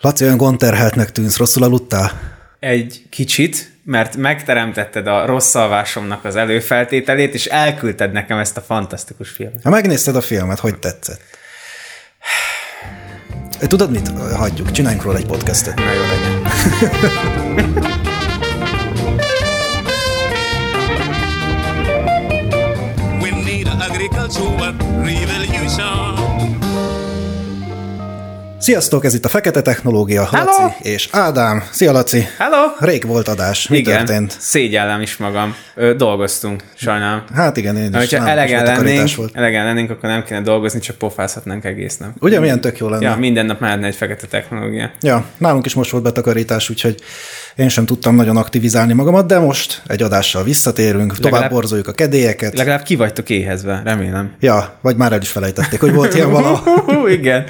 Laci, olyan gondterheltnek tűnsz, rosszul aludtál? Egy kicsit, mert megteremtetted a rossz alvásomnak az előfeltételét, és elküldted nekem ezt a fantasztikus filmet. Ha megnézted a filmet, hogy tetszett? Tudod mit? Hagyjuk, csináljunk róla egy podcastet. Na jó legyen. Sziasztok, ez itt a Fekete Technológia, Hello! Laci és Ádám. Szia, Laci! Hello! Rég volt adás. Mi Igen, történt? szégyellem is magam. Ö, dolgoztunk, sajnálom. Hát igen, én is. Ha elegen lennénk, elegen lennénk, akkor nem kéne dolgozni, csak pofázhatnánk egész nap. Ugye milyen tök jó lenne? Ja, minden nap mehetne egy fekete technológia. Ja, nálunk is most volt betakarítás, úgyhogy én sem tudtam nagyon aktivizálni magamat, de most egy adással visszatérünk, tovább Legalább- borzoljuk a kedélyeket. Legalább ki vagytok éhezve, remélem. Ja, vagy már el is felejtették, hogy volt ilyen valahol. Hú, igen.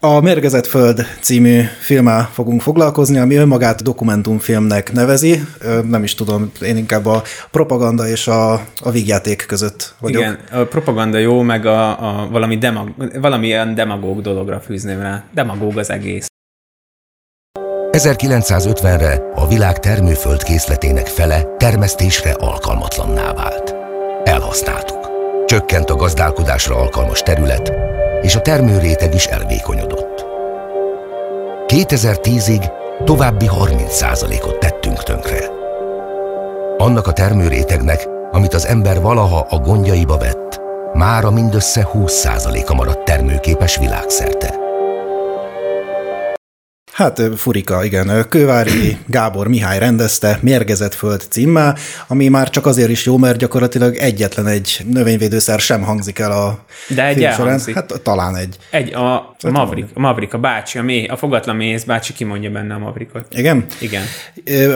A Mérgezett Föld című filmmel fogunk foglalkozni, ami önmagát dokumentumfilmnek nevezi. Nem is tudom, én inkább a propaganda és a, a vígjáték között vagyok. Igen, a propaganda jó, meg a, a valami demag, valamilyen demagóg dologra fűzném rá. Demagóg az egész. 1950-re a világ termőföld készletének fele termesztésre alkalmatlanná vált. Elhasználtuk. Csökkent a gazdálkodásra alkalmas terület, és a termőréteg is elvékonyodott. 2010-ig további 30%-ot tettünk tönkre. Annak a termőrétegnek, amit az ember valaha a gondjaiba vett, mára mindössze 20%-a maradt termőképes világszerte. Hát furika, igen. Kővári Gábor Mihály rendezte Mérgezett Föld címmel, ami már csak azért is jó, mert gyakorlatilag egyetlen egy növényvédőszer sem hangzik el a De egy film során. elhangzik. Hát talán egy. Egy, a Mavrik, a Mavrik, a bácsi, a, méh, a fogatlan méhész bácsi kimondja benne a Mavrikot. Igen? Igen.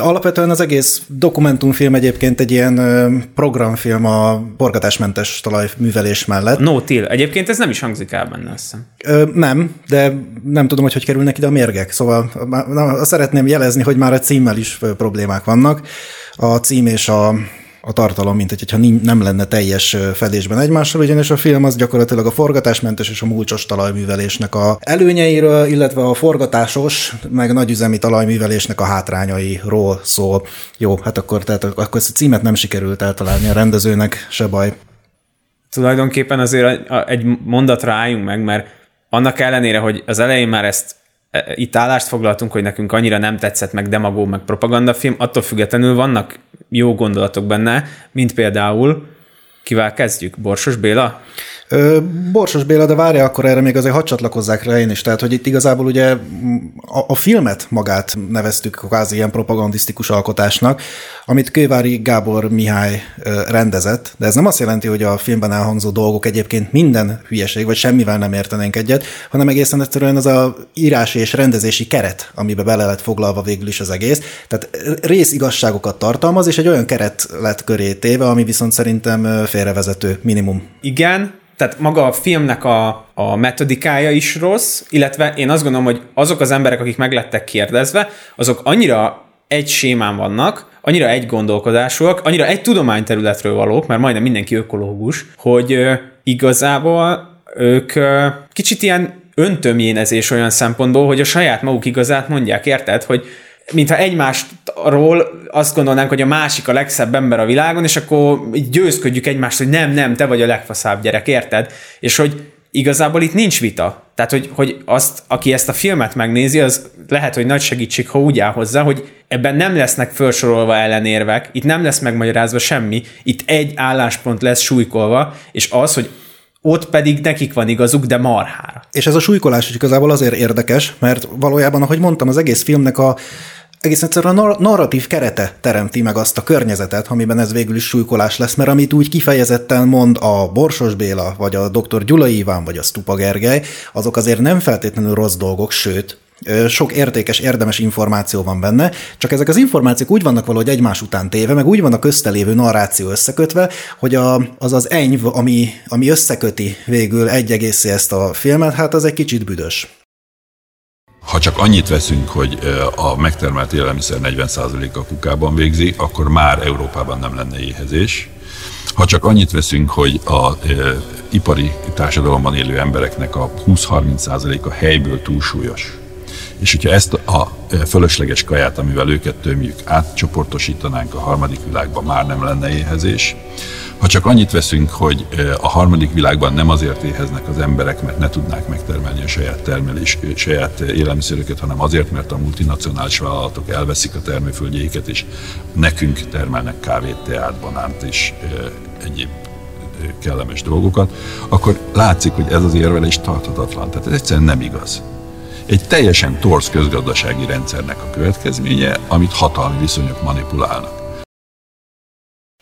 Alapvetően az egész dokumentumfilm egyébként egy ilyen programfilm a forgatásmentes talajművelés mellett. No till. Egyébként ez nem is hangzik el benne, azt hiszem. Ö, nem, de nem tudom, hogy hogy kerülnek ide a mérgek. Szóval na, azt szeretném jelezni, hogy már a címmel is problémák vannak. A cím és a, a tartalom, mint hogyha nem lenne teljes fedésben egymással, ugyanis a film az gyakorlatilag a forgatásmentes és a múlcsos talajművelésnek a előnyeiről, illetve a forgatásos, meg nagyüzemi talajművelésnek a hátrányairól szól. Jó, hát akkor, tehát, akkor ezt a címet nem sikerült eltalálni a rendezőnek, se baj. Tulajdonképpen azért egy mondatra álljunk meg, mert annak ellenére, hogy az elején már ezt itt állást foglaltunk, hogy nekünk annyira nem tetszett meg demagó, meg propagandafilm, attól függetlenül vannak jó gondolatok benne, mint például, kivel kezdjük? Borsos Béla? Borsos Béla, de várja, akkor erre még azért hadd csatlakozzák rá én is. Tehát, hogy itt igazából ugye a, a filmet magát neveztük kvázi ilyen propagandisztikus alkotásnak, amit Kővári Gábor Mihály rendezett, de ez nem azt jelenti, hogy a filmben elhangzó dolgok egyébként minden hülyeség, vagy semmivel nem értenénk egyet, hanem egészen egyszerűen az a írási és rendezési keret, amiben bele lett foglalva végül is az egész. Tehát részigazságokat tartalmaz, és egy olyan keret lett köré téve, ami viszont szerintem félrevezető minimum. Igen, tehát maga a filmnek a, a metodikája is rossz, illetve én azt gondolom, hogy azok az emberek, akik meg lettek kérdezve, azok annyira egy sémán vannak, annyira egy gondolkodásúak, annyira egy tudományterületről valók, mert majdnem mindenki ökológus, hogy igazából ők kicsit ilyen öntömjénezés olyan szempontból, hogy a saját maguk igazát mondják, érted? Hogy mintha egymástról azt gondolnánk, hogy a másik a legszebb ember a világon, és akkor így győzködjük egymást, hogy nem, nem, te vagy a legfaszább gyerek, érted? És hogy igazából itt nincs vita. Tehát, hogy, hogy azt, aki ezt a filmet megnézi, az lehet, hogy nagy segítség, ha úgy áll hozzá, hogy ebben nem lesznek felsorolva ellenérvek, itt nem lesz megmagyarázva semmi, itt egy álláspont lesz súlykolva, és az, hogy ott pedig nekik van igazuk, de marhára. És ez a súlykolás is igazából azért érdekes, mert valójában, ahogy mondtam, az egész filmnek a egész egyszerűen a nar- narratív kerete teremti meg azt a környezetet, amiben ez végül is súlykolás lesz, mert amit úgy kifejezetten mond a Borsos Béla, vagy a dr. Gyulai Iván, vagy a Stupa Gergely, azok azért nem feltétlenül rossz dolgok, sőt, sok értékes, érdemes információ van benne, csak ezek az információk úgy vannak valahogy egymás után téve, meg úgy van a köztelévő narráció összekötve, hogy a, az az enyv, ami, ami összeköti végül egy egészé ezt a filmet, hát az egy kicsit büdös. Ha csak annyit veszünk, hogy a megtermelt élelmiszer 40%-a kukában végzi, akkor már Európában nem lenne éhezés. Ha csak annyit veszünk, hogy a ö, ipari társadalomban élő embereknek a 20-30%-a helyből túlsúlyos, És hogyha ezt a fölösleges kaját, amivel őket tömjük, átcsoportosítanánk a harmadik világban, már nem lenne éhezés. Ha csak annyit veszünk, hogy a harmadik világban nem azért éheznek az emberek, mert ne tudnák megtermelni a saját termelés, saját élelmiszerüket, hanem azért, mert a multinacionális vállalatok elveszik a termőföldjeiket, és nekünk termelnek kávét, teát, banánt és egyéb kellemes dolgokat, akkor látszik, hogy ez az érvelés tarthatatlan. Tehát ez egyszerűen nem igaz. Egy teljesen torz közgazdasági rendszernek a következménye, amit hatalmi viszonyok manipulálnak.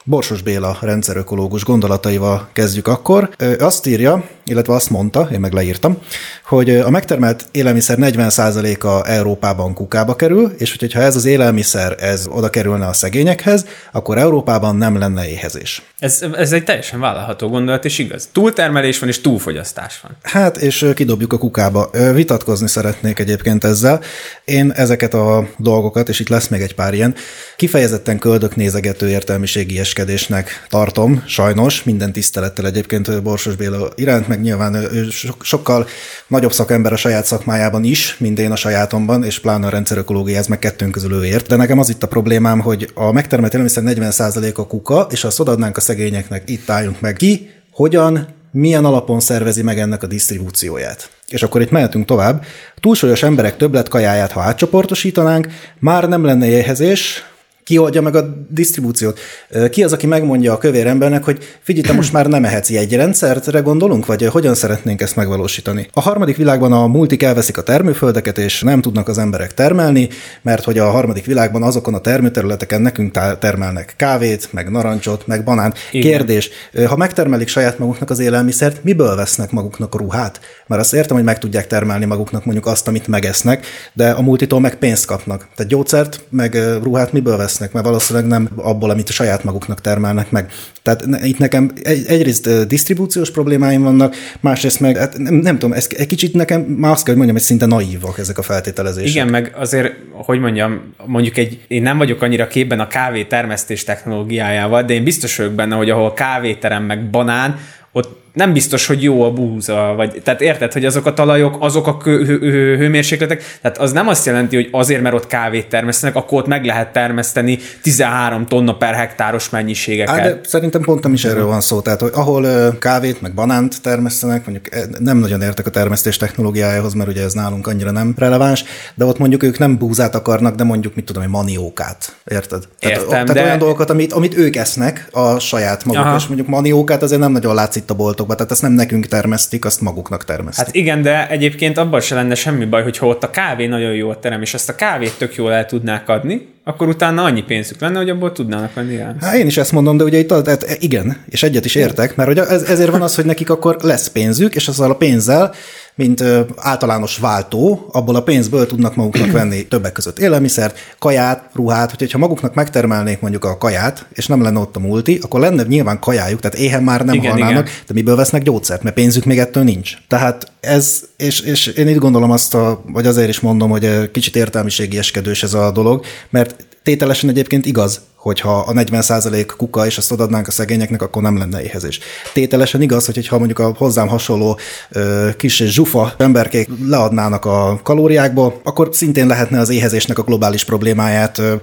Borsos Béla rendszerökológus gondolataival kezdjük akkor. Ö, azt írja, illetve azt mondta, én meg leírtam, hogy a megtermelt élelmiszer 40%-a Európában kukába kerül, és hogyha ez az élelmiszer ez oda kerülne a szegényekhez, akkor Európában nem lenne éhezés. Ez, ez egy teljesen vállalható gondolat, és igaz. Túltermelés van, és túlfogyasztás van. Hát, és kidobjuk a kukába. Vitatkozni szeretnék egyébként ezzel. Én ezeket a dolgokat, és itt lesz még egy pár ilyen, kifejezetten köldök nézegető értelmiségieskedésnek tartom, sajnos, minden tisztelettel egyébként Borsos Béla iránt, meg nyilván ő sokkal nagyobb szakember a saját szakmájában is, mint én a sajátomban, és pláne a rendszerökológiához meg kettőnk közül ő ért. De nekem az itt a problémám, hogy a megtermelt élelmiszer 40% a kuka, és azt odaadnánk a szegényeknek, itt álljunk meg ki, hogyan, milyen alapon szervezi meg ennek a disztribúcióját. És akkor itt mehetünk tovább. Túlsúlyos emberek többlet kajáját, ha átcsoportosítanánk, már nem lenne éhezés, ki oldja meg a disztribúciót? Ki az, aki megmondja a kövér embernek, hogy figyelj, te most már nem ehetsz egy rendszertre gondolunk, vagy hogyan szeretnénk ezt megvalósítani? A harmadik világban a multik elveszik a termőföldeket, és nem tudnak az emberek termelni, mert hogy a harmadik világban azokon a termőterületeken nekünk termelnek kávét, meg narancsot, meg banánt. Igen. Kérdés, ha megtermelik saját maguknak az élelmiszert, miből vesznek maguknak a ruhát? Mert azt értem, hogy meg tudják termelni maguknak mondjuk azt, amit megesznek, de a multitól meg pénzt kapnak. Tehát gyógyszert, meg ruhát miből vesznek? Vesznek, mert valószínűleg nem abból, amit a saját maguknak termelnek meg. Tehát itt nekem egy, egyrészt disztribúciós problémáim vannak, másrészt meg, hát nem, nem tudom, ez egy kicsit nekem már azt kell, hogy mondjam, hogy szinte naívak ezek a feltételezések. Igen, meg azért, hogy mondjam, mondjuk egy, én nem vagyok annyira képben a kávé termesztés technológiájával, de én biztos vagyok benne, hogy ahol kávéterem meg banán, ott nem biztos, hogy jó a búza, vagy, tehát érted, hogy azok a talajok, azok a kő, hő, hő, hőmérsékletek, tehát az nem azt jelenti, hogy azért, mert ott kávét termesztenek, akkor ott meg lehet termeszteni 13 tonna per hektáros mennyiségeket. Hát, de szerintem pont nem is erről van szó, tehát hogy ahol kávét meg banánt termesztenek, mondjuk e, nem nagyon értek a termesztés technológiájához, mert ugye ez nálunk annyira nem releváns, de ott mondjuk ők nem búzát akarnak, de mondjuk, mit tudom, egy maniókát, érted? Tehát, Értem, tehát de... olyan dolgokat, amit, amit ők esznek a saját maguk, Aha. és mondjuk maniókát azért nem nagyon látszik a boltok boltokba, tehát ezt nem nekünk termesztik, azt maguknak termesztik. Hát igen, de egyébként abban se lenne semmi baj, hogyha ott a kávé nagyon jól terem, és ezt a kávét tök jól el tudnák adni, akkor utána annyi pénzük lenne, hogy abból tudnának venni el. Hát én is ezt mondom, de ugye itt tehát igen, és egyet is értek, mert ugye ez, ezért van az, hogy nekik akkor lesz pénzük, és azzal a pénzzel mint általános váltó, abból a pénzből tudnak maguknak venni többek között élelmiszert, kaját, ruhát, hogyha maguknak megtermelnék mondjuk a kaját, és nem lenne ott a multi, akkor lenne nyilván kajájuk, tehát éhen már nem igen, halnának, igen. de miből vesznek gyógyszert, mert pénzük még ettől nincs. Tehát ez, és, és én itt gondolom azt, a, vagy azért is mondom, hogy kicsit értelmiségi eskedős ez a dolog, mert tételesen egyébként igaz, hogyha a 40% kuka, és azt odadnánk a szegényeknek, akkor nem lenne éhezés. Tételesen igaz, hogy ha mondjuk a hozzám hasonló ö, kis zsufa emberkék leadnának a kalóriákba, akkor szintén lehetne az éhezésnek a globális problémáját ö,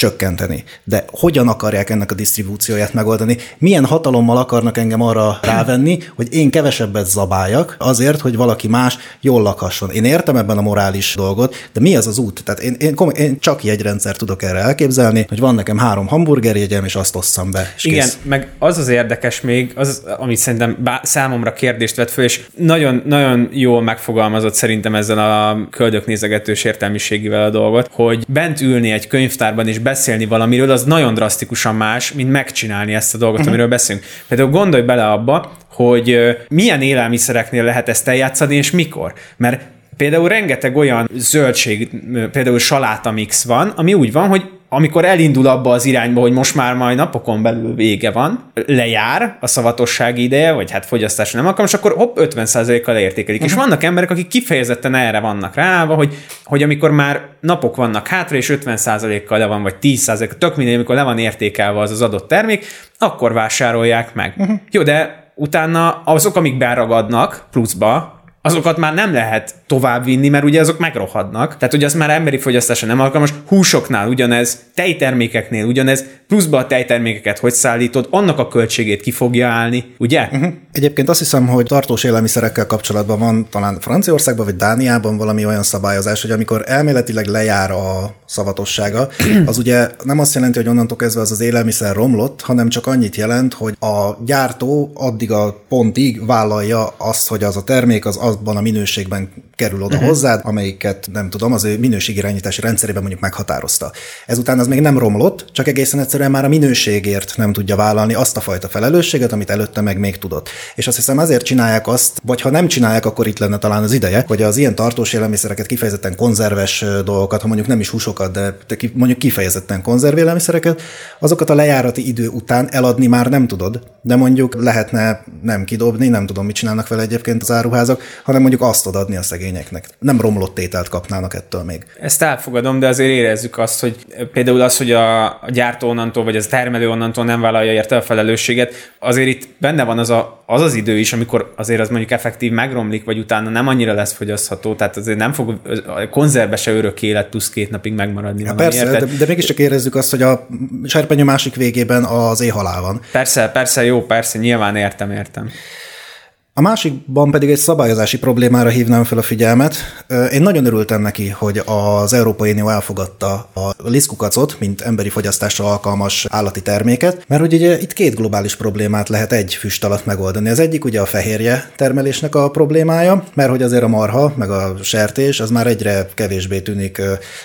csökkenteni. De hogyan akarják ennek a disztribúcióját megoldani? Milyen hatalommal akarnak engem arra rávenni, hogy én kevesebbet zabáljak azért, hogy valaki más jól lakhasson? Én értem ebben a morális dolgot, de mi az az út? Tehát én, én, én csak egy rendszer tudok erre elképzelni, hogy van nekem három hamburgerjegyem, és azt osszam be. És Igen, kész. meg az az érdekes még, az, amit szerintem bá, számomra kérdést vett föl, és nagyon, nagyon jól megfogalmazott szerintem ezzel a köldöknézegetős értelmiségével a dolgot, hogy bent ülni egy könyvtárban és beszélni valamiről, az nagyon drasztikusan más, mint megcsinálni ezt a dolgot, uh-huh. amiről beszélünk. Például gondolj bele abba, hogy milyen élelmiszereknél lehet ezt eljátszani, és mikor. Mert például rengeteg olyan zöldség, például salátamix van, ami úgy van, hogy amikor elindul abba az irányba, hogy most már majd napokon belül vége van, lejár a szavatossági ideje, vagy hát fogyasztásra nem alkalmas, akkor hopp, 50%-kal leértékelik. Uh-huh. És vannak emberek, akik kifejezetten erre vannak rá, hogy, hogy amikor már napok vannak hátra, és 50%-kal le van, vagy 10%-kal, tök mindegy, amikor le van értékelve az az adott termék, akkor vásárolják meg. Uh-huh. Jó, de utána azok, amik beragadnak pluszba, azokat már nem lehet továbbvinni, mert ugye azok megrohadnak. Tehát, hogy az már emberi fogyasztásra nem alkalmas. Húsoknál ugyanez, tejtermékeknél ugyanez, pluszba a tejtermékeket hogy szállítod, annak a költségét ki fogja állni, ugye? Uh-huh. Egyébként azt hiszem, hogy tartós élelmiszerekkel kapcsolatban van talán Franciaországban vagy Dániában valami olyan szabályozás, hogy amikor elméletileg lejár a szavatossága, az ugye nem azt jelenti, hogy onnantól kezdve az az élelmiszer romlott, hanem csak annyit jelent, hogy a gyártó addig a pontig vállalja azt, hogy az a termék az abban a minőségben kerül oda uh-huh. hozzád, amelyiket nem tudom, az ő minőségirányítási rendszerében mondjuk meghatározta. Ezután az még nem romlott, csak egészen egyszerűen már a minőségért nem tudja vállalni azt a fajta felelősséget, amit előtte meg még tudott. És azt hiszem azért csinálják azt, vagy ha nem csinálják, akkor itt lenne talán az ideje, hogy az ilyen tartós élelmiszereket, kifejezetten konzerves dolgokat, ha mondjuk nem is húsokat, de mondjuk kifejezetten konzervélelmiszereket, azokat a lejárati idő után eladni már nem tudod, de mondjuk lehetne nem kidobni, nem tudom, mit csinálnak vele egyébként az áruházak, hanem mondjuk azt adni a szegényeknek. Nem romlott tételt kapnának ettől még. Ezt elfogadom, de azért érezzük azt, hogy például az, hogy a gyártó onnantól, vagy az termelő onnantól nem vállalja érte a felelősséget, azért itt benne van az, a, az az idő is, amikor azért az mondjuk effektív megromlik, vagy utána nem annyira lesz fogyasztható, tehát azért nem fog a konzervbe se örök élet plusz két napig megmaradni. Ja, persze, de, de mégiscsak érezzük azt, hogy a serpenyő másik végében az éhalál van. Persze, persze, jó, persze, nyilván értem, értem. A másikban pedig egy szabályozási problémára hívnám fel a figyelmet. Én nagyon örültem neki, hogy az Európai Unió elfogadta a liszkukacot, mint emberi fogyasztásra alkalmas állati terméket, mert hogy ugye itt két globális problémát lehet egy füst alatt megoldani. Az egyik ugye a fehérje termelésnek a problémája, mert hogy azért a marha, meg a sertés, az már egyre kevésbé tűnik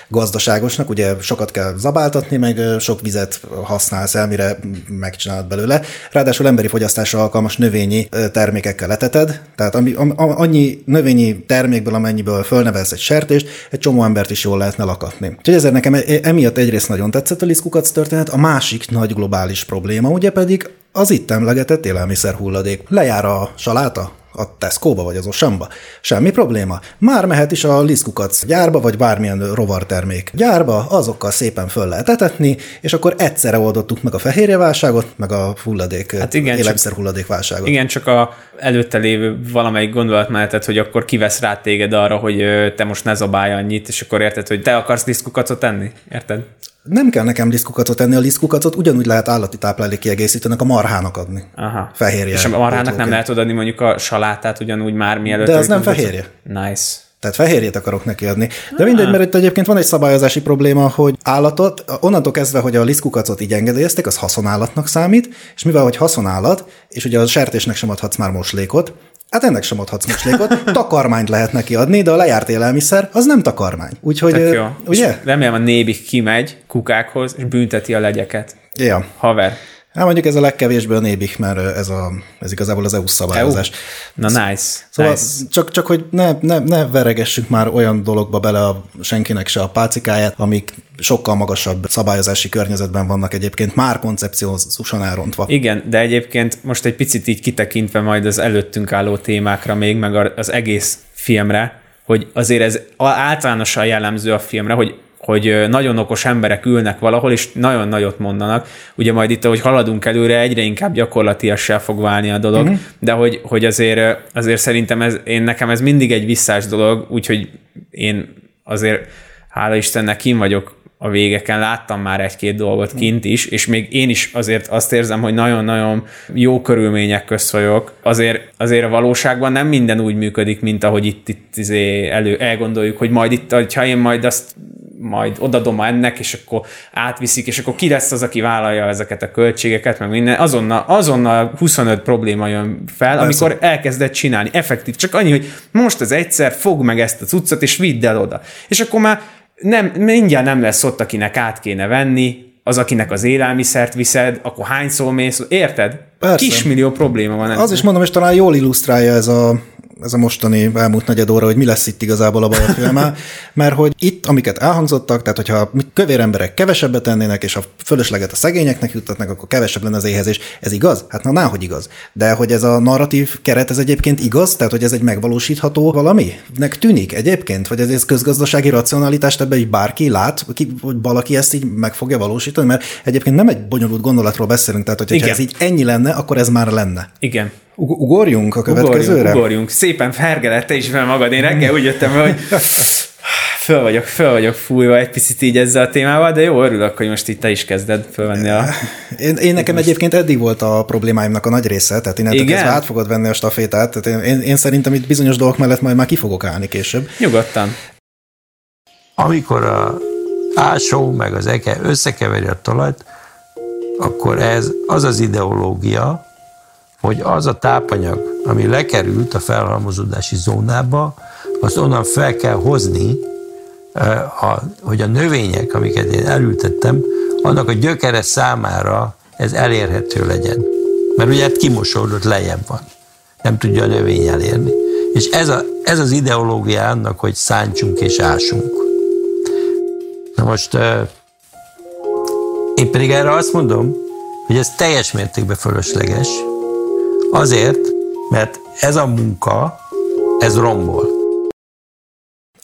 gazdaságosnak, ugye sokat kell zabáltatni, meg sok vizet használsz el, mire megcsinálod belőle. Ráadásul emberi fogyasztásra alkalmas növényi termékekkel leteted, tehát ami, am, annyi növényi termékből, amennyiből fölnevelsz egy sertést, egy csomó embert is jól lehetne lakatni. Úgyhogy ezért nekem e, emiatt egyrészt nagyon tetszett a liszkukac történet, a másik nagy globális probléma ugye pedig az itt emlegetett élelmiszer hulladék. Lejár a saláta, a Tesco-ba vagy az Osamba. Semmi probléma. Már mehet is a liszkukac gyárba, vagy bármilyen rovartermék gyárba, azokkal szépen föl lehet etetni, és akkor egyszerre oldottuk meg a fehérjeválságot, meg a hulladék, hát igen, élelmiszer hulladék válságot. Igen, csak a előtte lévő valamelyik gondolatmenetet, hogy akkor kivesz rá téged arra, hogy te most ne zabálj annyit, és akkor érted, hogy te akarsz liszkukacot enni? Érted? Nem kell nekem liszkukacot enni, a liszkukacot ugyanúgy lehet állati táplálék kiegészítőnek a marhának adni. Aha. Fehérje. És a marhának nem lehet adni mondjuk a salátát ugyanúgy már mielőtt. De az nem fehérje. Nice. Tehát fehérjét akarok neki adni. De mindegy, mert itt egyébként van egy szabályozási probléma, hogy állatot, onnantól kezdve, hogy a liszkukacot így engedélyezték, az haszonállatnak számít, és mivel hogy haszonállat, és ugye a sertésnek sem adhatsz már moslékot, Hát ennek sem adhatsz moslékot. Takarmányt lehet neki adni, de a lejárt élelmiszer az nem takarmány. Úgyhogy, Tök jó. ugye? És remélem a nébik kimegy kukákhoz, és bünteti a legyeket. Ja. Haver. Hát mondjuk ez a legkevésbé a nébik, mert ez, a, ez igazából az EU szabályozás. EU? Na nice. Szóval nice. Csak, csak, hogy ne, ne, ne veregessünk már olyan dologba bele a senkinek se a pálcikáját, amik sokkal magasabb szabályozási környezetben vannak egyébként már koncepciózusan elrontva. Igen, de egyébként most egy picit így kitekintve majd az előttünk álló témákra még, meg az egész filmre, hogy azért ez általánosan jellemző a filmre, hogy hogy nagyon okos emberek ülnek valahol, és nagyon nagyot mondanak. Ugye majd itt, ahogy haladunk előre, egyre inkább gyakorlatiassá fog válni a dolog, uh-huh. de hogy, hogy azért, azért szerintem ez, én nekem ez mindig egy visszás dolog, úgyhogy én azért hála Istennek kim vagyok a végeken, láttam már egy-két dolgot kint is, és még én is azért azt érzem, hogy nagyon-nagyon jó körülmények közt vagyok. Azért, azért a valóságban nem minden úgy működik, mint ahogy itt, itt izé elő, elgondoljuk, hogy majd itt, ha én majd azt majd odadom ennek, és akkor átviszik, és akkor ki lesz az, aki vállalja ezeket a költségeket, meg minden. Azonnal, azonnal 25 probléma jön fel, Persze. amikor elkezdett csinálni. Effektív. Csak annyi, hogy most az egyszer fog meg ezt a cuccot, és vidd el oda. És akkor már nem, mindjárt nem lesz ott, akinek át kéne venni, az, akinek az élelmiszert viszed, akkor hányszor mész, érted? Persze. Kismillió probléma van. Az is mondom, és talán jól illusztrálja ez a ez a mostani elmúlt negyed óra, hogy mi lesz itt igazából a baj a filmmel, mert hogy itt, amiket elhangzottak, tehát hogyha kövér emberek kevesebbet tennének, és a fölösleget a szegényeknek juttatnak, akkor kevesebb lenne az éhezés. Ez igaz? Hát na, náhogy igaz. De hogy ez a narratív keret, ez egyébként igaz? Tehát, hogy ez egy megvalósítható valami? Nek tűnik egyébként? Vagy ez, ez közgazdasági racionalitást ebbe így bárki lát, hogy valaki ezt így meg fogja valósítani? Mert egyébként nem egy bonyolult gondolatról beszélünk, tehát hogyha ez így ennyi lenne, akkor ez már lenne. Igen ugorjunk a következőre? Ugorjunk, ugorjunk. Szépen fergelette is fel magad. Én reggel úgy jöttem, hogy föl vagyok, föl vagyok fújva egy picit így ezzel a témával, de jó, örülök, hogy most itt te is kezded fölvenni a... Én, én nekem egyébként eddig volt a problémáimnak a nagy része, tehát innentől Igen? kezdve át fogod venni a stafétát, tehát én, én, én szerintem itt bizonyos dolgok mellett majd már ki fogok állni később. Nyugodtan. Amikor a ásó meg az eke összekeveri a talajt, akkor ez az az ideológia, hogy az a tápanyag, ami lekerült a felhalmozódási zónába, azt onnan fel kell hozni, a, hogy a növények, amiket én elültettem, annak a gyökere számára ez elérhető legyen. Mert ugye hát kimosódott, lejjebb van. Nem tudja a növény elérni. És ez, a, ez az ideológia annak, hogy szántsunk és ásunk. Na most én pedig erre azt mondom, hogy ez teljes mértékben fölösleges, azért, mert ez a munka, ez rombol.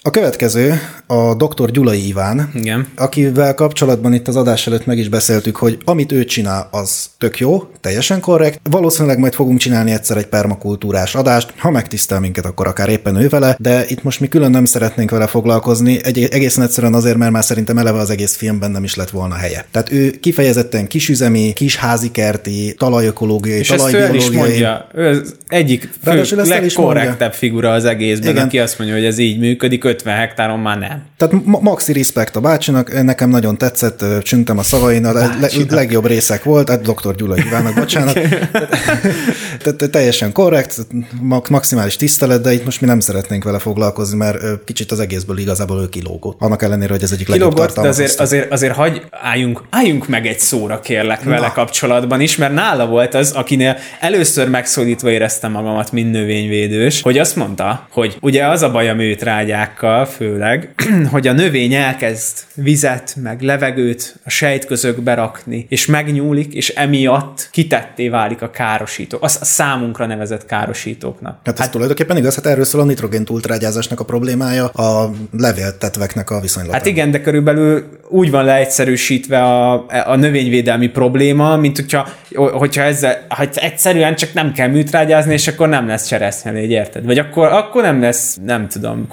A következő a dr. Gyulai Iván, Igen. akivel kapcsolatban itt az adás előtt meg is beszéltük, hogy amit ő csinál, az tök jó, teljesen korrekt. Valószínűleg majd fogunk csinálni egyszer egy permakultúrás adást, ha megtisztel minket, akkor akár éppen ő vele, de itt most mi külön nem szeretnénk vele foglalkozni, egy, egészen egyszerűen azért, mert már szerintem eleve az egész filmben nem is lett volna helye. Tehát ő kifejezetten kisüzemi, kisházikerti, talajökológiai, És ezt ő is talajbiológiai, mondja. Ő az egyik fő, legkorrektebb figura az egészben, Igen. aki azt mondja, hogy ez így működik, 50 hektáron már nem. Tehát ma- maxi respekt a bácsinak, nekem nagyon tetszett, csüntem a szavain, a le- le- legjobb részek volt, hát dr. Gyula Ivánnak, bocsánat. Tehát te- teljesen korrekt, ma- maximális tisztelet, de itt most mi nem szeretnénk vele foglalkozni, mert kicsit az egészből igazából ő kilógott. Annak ellenére, hogy ez egyik legjobb de tartalmat azért, azért, azért hagy, álljunk, álljunk meg egy szóra, kérlek vele Na. kapcsolatban is, mert nála volt az, akinél először megszólítva éreztem magamat, mint növényvédős, hogy azt mondta, hogy ugye az a baj a műtrágyákkal főleg, hogy a növény elkezd vizet, meg levegőt a sejtközökbe rakni, és megnyúlik, és emiatt kitetté válik a károsító, az a számunkra nevezett károsítóknak. Hát ez tulajdonképpen igaz, hát erről szól a nitrogén túltrágyázásnak a problémája, a levéltetveknek a viszonylatában. Hát igen, de körülbelül úgy van leegyszerűsítve a, a növényvédelmi probléma, mint hogyha, hogyha ezzel, hogy egyszerűen csak nem kell műtrágyázni, és akkor nem lesz cseresznyelégy, érted? Vagy akkor, akkor nem lesz, nem tudom,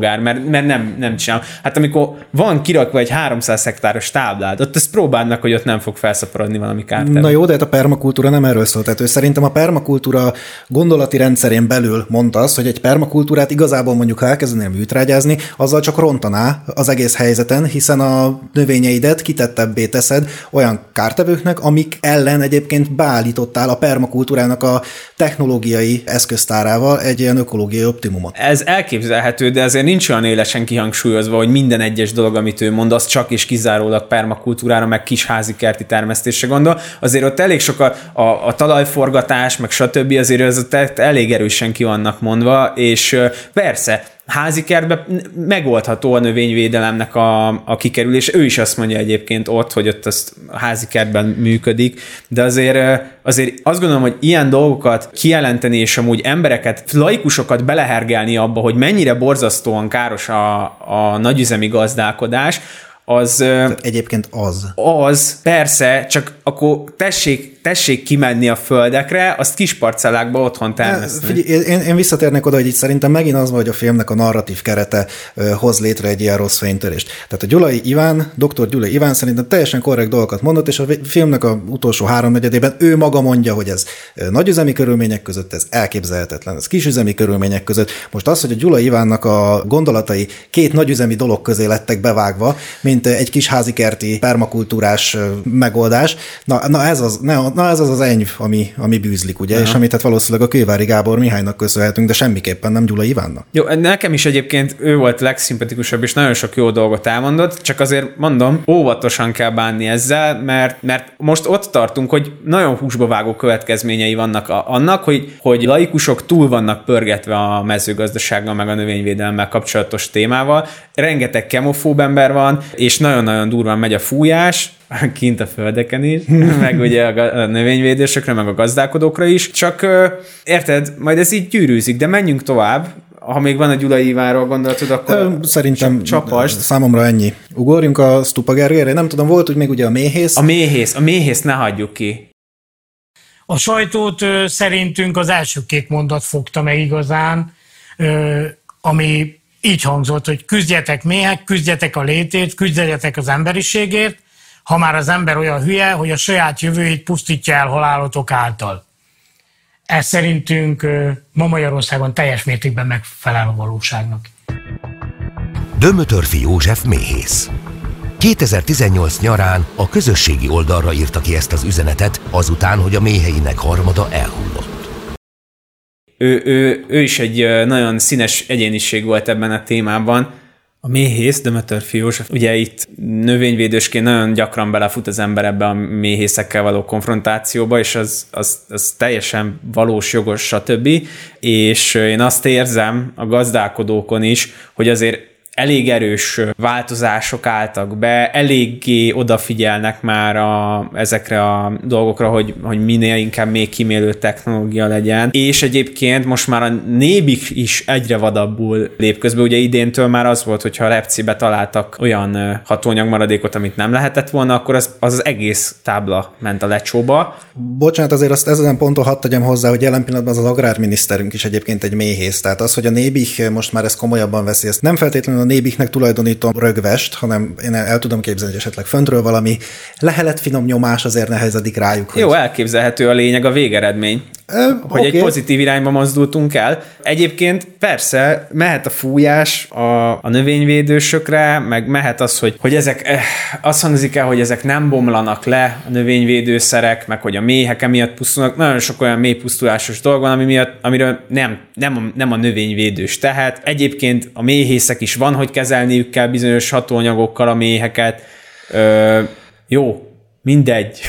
kukoricabogár, mert, mert nem, nem csinál. Hát amikor van kirakva egy 300 hektáros táblád, ott ezt próbálnak, hogy ott nem fog felszaporodni valami kártevő. Na jó, de hát a permakultúra nem erről szólt. Tehát ő szerintem a permakultúra gondolati rendszerén belül mondta azt, hogy egy permakultúrát igazából mondjuk, ha elkezdenél műtrágyázni, azzal csak rontaná az egész helyzeten, hiszen a növényeidet kitettebbé teszed olyan kártevőknek, amik ellen egyébként beállítottál a permakultúrának a technológiai eszköztárával egy ilyen ökológiai optimumot. Ez elképzelhető, de azért nincs olyan élesen kihangsúlyozva, hogy minden egyes dolog, amit ő mond, az csak és kizárólag permakultúrára, meg kis házi kerti termesztésre gondol. Azért ott elég sok a, a, a talajforgatás, meg stb. azért ez ott elég erősen ki vannak mondva, és persze, házi kertben megoldható a növényvédelemnek a, a kikerülés. Ő is azt mondja egyébként ott, hogy ott azt a házi kertben működik, de azért, azért azt gondolom, hogy ilyen dolgokat kijelenteni, és amúgy embereket, laikusokat belehergelni abba, hogy mennyire borzasztóan káros a, a nagyüzemi gazdálkodás, az, Tehát egyébként az. az, persze, csak akkor tessék, tessék kimenni a földekre, azt kis parcellákba otthon termeszteni. Figyelj, én, én visszatérnék oda, hogy itt szerintem megint az van, hogy a filmnek a narratív kerete hoz létre egy ilyen rossz fénytörést. Tehát a Gyulai Iván, dr. Gyulai Iván szerintem teljesen korrekt dolgokat mondott, és a filmnek a utolsó háromnegyedében ő maga mondja, hogy ez nagyüzemi körülmények között, ez elképzelhetetlen, ez kisüzemi körülmények között. Most az, hogy a Gyulai Ivánnak a gondolatai két nagyüzemi dolog közé lettek bevágva, mint egy kis házikerti permakultúrás megoldás, na, na, ez az, na, na ez az az enyv, ami, ami bűzlik, ugye, és amit hát valószínűleg a Kővári Gábor Mihálynak köszönhetünk, de semmiképpen nem Gyula Ivánnak. Jó, nekem is egyébként ő volt legszimpatikusabb, és nagyon sok jó dolgot elmondott, csak azért mondom, óvatosan kell bánni ezzel, mert, mert most ott tartunk, hogy nagyon húsba vágó következményei vannak a, annak, hogy, hogy laikusok túl vannak pörgetve a mezőgazdasággal, meg a növényvédelemmel kapcsolatos témával. Rengeteg kemofób ember van, és nagyon-nagyon durván megy a fújás, kint a földeken is, meg ugye a, a növényvédésekre, meg a gazdálkodókra is, csak érted, majd ez így gyűrűzik, de menjünk tovább, ha még van a Gyulai Ivánról gondolatod, akkor Szerintem Csap- csapast. számomra ennyi. Ugorjunk a Stupa Gergelyre, nem tudom, volt úgy még ugye a méhész. A méhész, a méhész ne hagyjuk ki. A sajtót ö, szerintünk az első két mondat fogta meg igazán, ö, ami így hangzott, hogy küzdjetek méhek, küzdjetek a létét, küzdjetek az emberiségért, ha már az ember olyan hülye, hogy a saját jövőjét pusztítja el halálotok által. Ez szerintünk ma Magyarországon teljes mértékben megfelel a valóságnak. Dömötörfi József méhész. 2018 nyarán a közösségi oldalra írta ki ezt az üzenetet, azután, hogy a méheinek harmada elhullott. ő, ő, ő is egy nagyon színes egyéniség volt ebben a témában. A méhész, Demeter Fiós, ugye itt növényvédősként nagyon gyakran belefut az ember ebbe a méhészekkel való konfrontációba, és az, az, az teljesen valós, jogos, stb. És én azt érzem a gazdálkodókon is, hogy azért elég erős változások álltak be, eléggé odafigyelnek már a, ezekre a dolgokra, hogy, hogy minél inkább még kimélő technológia legyen. És egyébként most már a nébik is egyre vadabbul lép közben. Ugye idéntől már az volt, hogyha a repcibe találtak olyan hatóanyagmaradékot, amit nem lehetett volna, akkor az az, az egész tábla ment a lecsóba. Bocsánat, azért azt ezen ponton hadd tegyem hozzá, hogy jelen pillanatban az, agrárminiszterünk is egyébként egy méhész. Tehát az, hogy a Nébik most már ezt komolyabban veszi, ezt nem feltétlenül a Nébiknek tulajdonítom rögvest, hanem én el tudom képzelni, hogy esetleg föntről valami lehelet finom nyomás azért nehezedik rájuk. Hogy... Jó, elképzelhető a lényeg, a végeredmény. Ö, hogy oké. egy pozitív irányba mozdultunk el. Egyébként persze mehet a fújás a, a növényvédősökre, meg mehet az, hogy, hogy ezek, eh, azt hangzik el, hogy ezek nem bomlanak le a növényvédőszerek, meg hogy a méhek emiatt pusztulnak. Nagyon sok olyan mélypusztulásos dolog van, ami miatt, amiről nem, nem, a, nem a növényvédős tehet. Egyébként a méhészek is van, hogy kezelniük kell bizonyos hatóanyagokkal a méheket. Ö, jó, mindegy.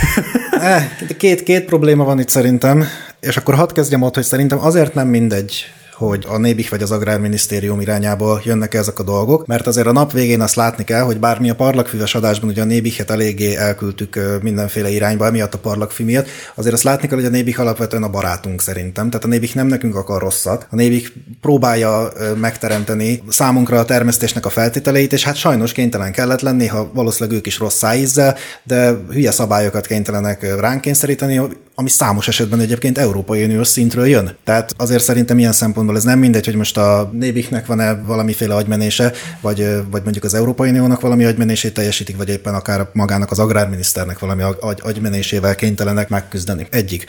Eh, két, két probléma van itt szerintem, és akkor hadd kezdjem ott, hogy szerintem azért nem mindegy, hogy a Nébik vagy az Agrárminisztérium irányába jönnek ezek a dolgok, mert azért a nap végén azt látni kell, hogy bármi a parlagfüves adásban ugye a Nébiket eléggé elküldtük mindenféle irányba, emiatt a parlagfű miatt, azért azt látni kell, hogy a Nébik alapvetően a barátunk szerintem. Tehát a Nébik nem nekünk akar rosszat, a Nébik próbálja megteremteni számunkra a termesztésnek a feltételeit, és hát sajnos kénytelen kellett lenni, ha valószínűleg ők is rossz szájízzel, de hülye szabályokat kénytelenek ránk kényszeríteni, ami számos esetben egyébként Európai Uniós szintről jön. Tehát azért szerintem ilyen szempontból ez nem mindegy, hogy most a Nébiknek van-e valamiféle agymenése, vagy, vagy mondjuk az Európai Uniónak valami agymenését teljesítik, vagy éppen akár magának az agrárminiszternek valami agy, agymenésével kénytelenek megküzdeni. Egyik.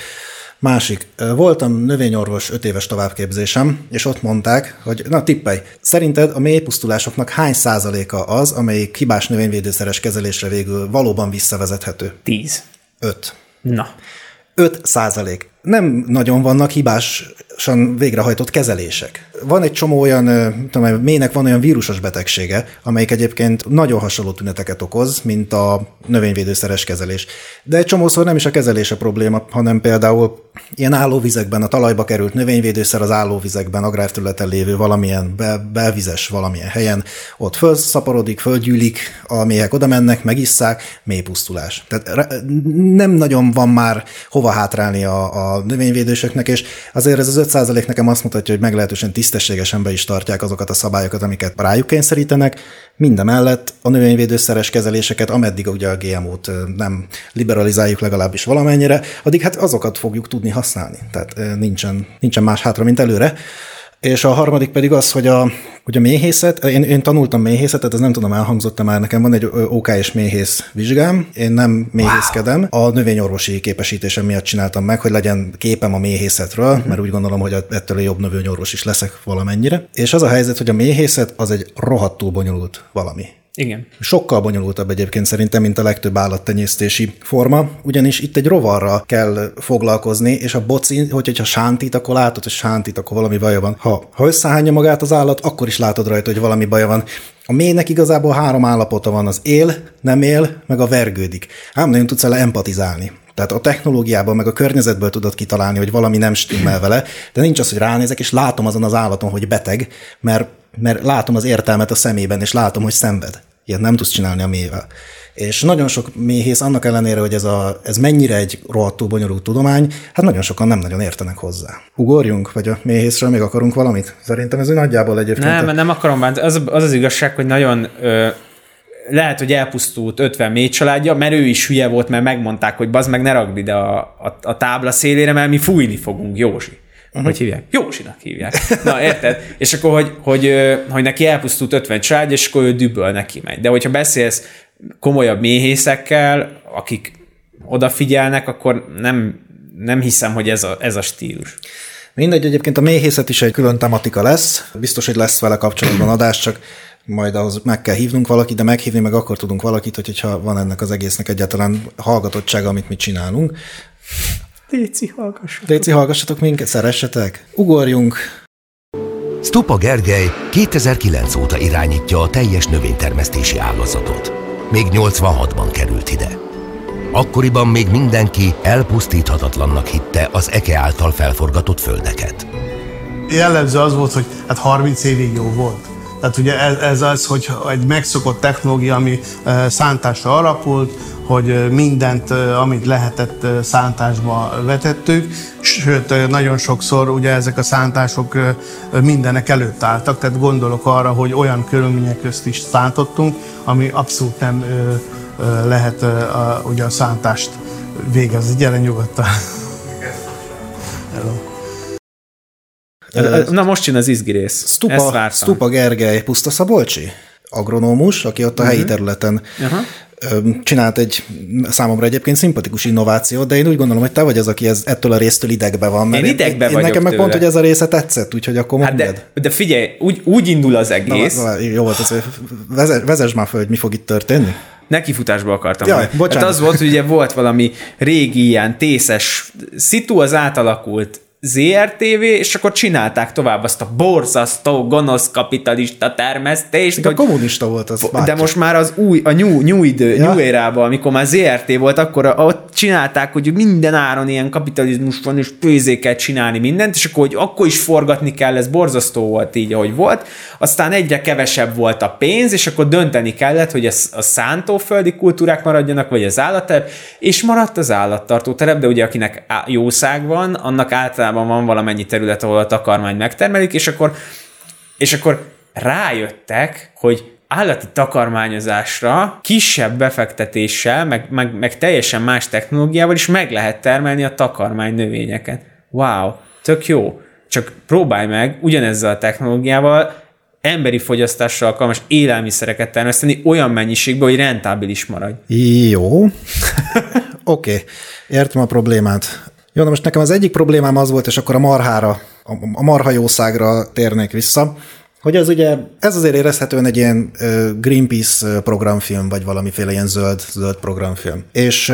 Másik, voltam növényorvos öt éves továbbképzésem, és ott mondták, hogy na tippelj, szerinted a mélypusztulásoknak hány százaléka az, amelyik hibás növényvédőszeres kezelésre végül valóban visszavezethető? Tíz. Öt. Na. 5 százalék. Nem nagyon vannak hibásan végrehajtott kezelések. Van egy csomó olyan, tudom, én, mének van olyan vírusos betegsége, amelyik egyébként nagyon hasonló tüneteket okoz, mint a növényvédőszeres kezelés. De egy csomószor nem is a kezelés a probléma, hanem például ilyen állóvizekben, a talajba került növényvédőszer az állóvizekben, agrárterületen lévő valamilyen be, belvizes valamilyen helyen, ott fölszaporodik, fölgyűlik, a méhek oda mennek, megisszák, mély pusztulás. Tehát nem nagyon van már hova hátrálni a, a növényvédősöknek, és azért ez az 5% nekem azt mutatja, hogy meglehetősen tisztességesen be is tartják azokat a szabályokat, amiket rájuk kényszerítenek. Mindemellett a növényvédőszeres kezeléseket, ameddig ugye a GMO-t nem liberalizáljuk legalábbis valamennyire, addig hát azokat fogjuk tudni használni. Tehát nincsen, nincsen más hátra, mint előre. És a harmadik pedig az, hogy a, hogy a méhészet, én, én tanultam méhészetet, ez nem tudom, elhangzott már, nekem van egy OK és méhész vizsgám, én nem méhészkedem, a növényorvosi képesítésem miatt csináltam meg, hogy legyen képem a méhészetről, mert úgy gondolom, hogy ettől jobb növényorvos is leszek valamennyire. És az a helyzet, hogy a méhészet az egy rohadtul bonyolult valami. Igen. Sokkal bonyolultabb egyébként szerintem, mint a legtöbb állattenyésztési forma, ugyanis itt egy rovarral kell foglalkozni, és a boci, hogy, hogyha sántít, akkor látod, hogy sántít, akkor valami baja van. Ha, ha összehányja magát az állat, akkor is látod rajta, hogy valami baja van. A mélynek igazából három állapota van, az él, nem él, meg a vergődik. Ám nagyon tudsz vele empatizálni. Tehát a technológiában, meg a környezetből tudod kitalálni, hogy valami nem stimmel vele, de nincs az, hogy ránézek, és látom azon az állaton, hogy beteg, mert, mert látom az értelmet a szemében, és látom, hogy szenved. Ilyet nem tudsz csinálni a mélyvel. És nagyon sok méhész annak ellenére, hogy ez, a, ez mennyire egy rohadtul bonyolult tudomány, hát nagyon sokan nem nagyon értenek hozzá. Ugorjunk, vagy a méhészről még akarunk valamit? Szerintem ez nagyjából egyébként. Nem, mert nem akarom bántani. Az, az az igazság, hogy nagyon ö, lehet, hogy elpusztult 50 mély családja, mert ő is hülye volt, mert megmondták, hogy bazd meg, ne ragd ide a, a, a tábla szélére, mert mi fújni fogunk, Józsi. Uh-huh. Hogy hívják? Józsinak hívják. Na, érted? És akkor, hogy, hogy, hogy neki elpusztult 50 család, és akkor ő düböl neki megy. De hogyha beszélsz komolyabb méhészekkel, akik odafigyelnek, akkor nem, nem hiszem, hogy ez a, ez a stílus. Mindegy, egyébként a méhészet is egy külön tematika lesz. Biztos, hogy lesz vele kapcsolatban adás, csak majd ahhoz meg kell hívnunk valakit, de meghívni meg akkor tudunk valakit, hogyha van ennek az egésznek egyáltalán hallgatottsága, amit mi csinálunk. Léci, hallgassatok. Léci, hallgassatok minket, szeressetek. Ugorjunk. Stupa Gergely 2009 óta irányítja a teljes növénytermesztési ágazatot. Még 86-ban került ide. Akkoriban még mindenki elpusztíthatatlannak hitte az EKE által felforgatott földeket. Jellemző az volt, hogy hát 30 évig jó volt. Tehát ugye ez, ez az, hogy egy megszokott technológia, ami szántásra alapult, hogy mindent, amit lehetett szántásba vetettük, sőt, nagyon sokszor ugye ezek a szántások mindenek előtt álltak, tehát gondolok arra, hogy olyan körülmények közt is szántottunk, ami abszolút nem lehet a, ugye a szántást végezni. Gyere nyugodtan. Hello. Na most jön az izgi rész. Stupa. Stupa Gergely Puszta Szabolcsi, agronómus, aki ott a helyi területen ö, csinált egy számomra egyébként szimpatikus innovációt, de én úgy gondolom, hogy te vagy az, aki ez, ettől a résztől idegbe van. mert Én idegbe én, vagyok Nekem meg pont, tőle. hogy ez a része tetszett, úgyhogy akkor Hát mondjad. de, de figyelj, úgy, úgy indul az egész, Na, na, jó volt, ez, vezess, vezess már fel, hogy mi fog itt történni. nekifutásba akartam. Jaj, mondani. bocsánat. Hát az volt, hogy ugye volt valami régi ilyen tészes szitu, az átalakult ZRTV, és akkor csinálták tovább azt a borzasztó, gonosz kapitalista termesztést, A hogy kommunista volt az. de bátya. most már az új, a new, new idő, Ja. new érában, amikor már ZRT volt, akkor a- ott csinálták, hogy minden áron ilyen kapitalizmus van, és pénzé kell csinálni mindent, és akkor, hogy akkor is forgatni kell, ez borzasztó volt így, ahogy volt. Aztán egyre kevesebb volt a pénz, és akkor dönteni kellett, hogy ez a szántóföldi kultúrák maradjanak, vagy az állatterep, és maradt az állattartó terep, de ugye akinek jószág van, annak általában van valamennyi terület, ahol a takarmány megtermelik, és akkor és akkor rájöttek, hogy állati takarmányozásra kisebb befektetéssel, meg, meg, meg teljesen más technológiával is meg lehet termelni a takarmány növényeket. Wow, tök jó. Csak próbálj meg ugyanezzel a technológiával emberi fogyasztásra alkalmas élelmiszereket termeszteni olyan mennyiségben, hogy rentábilis maradj. Jó. Oké, okay. értem a problémát. Jó, na most nekem az egyik problémám az volt, és akkor a marhára, a, marhajószágra térnék vissza, hogy ez ugye, ez azért érezhetően egy ilyen Greenpeace programfilm, vagy valamiféle ilyen zöld, zöld programfilm. És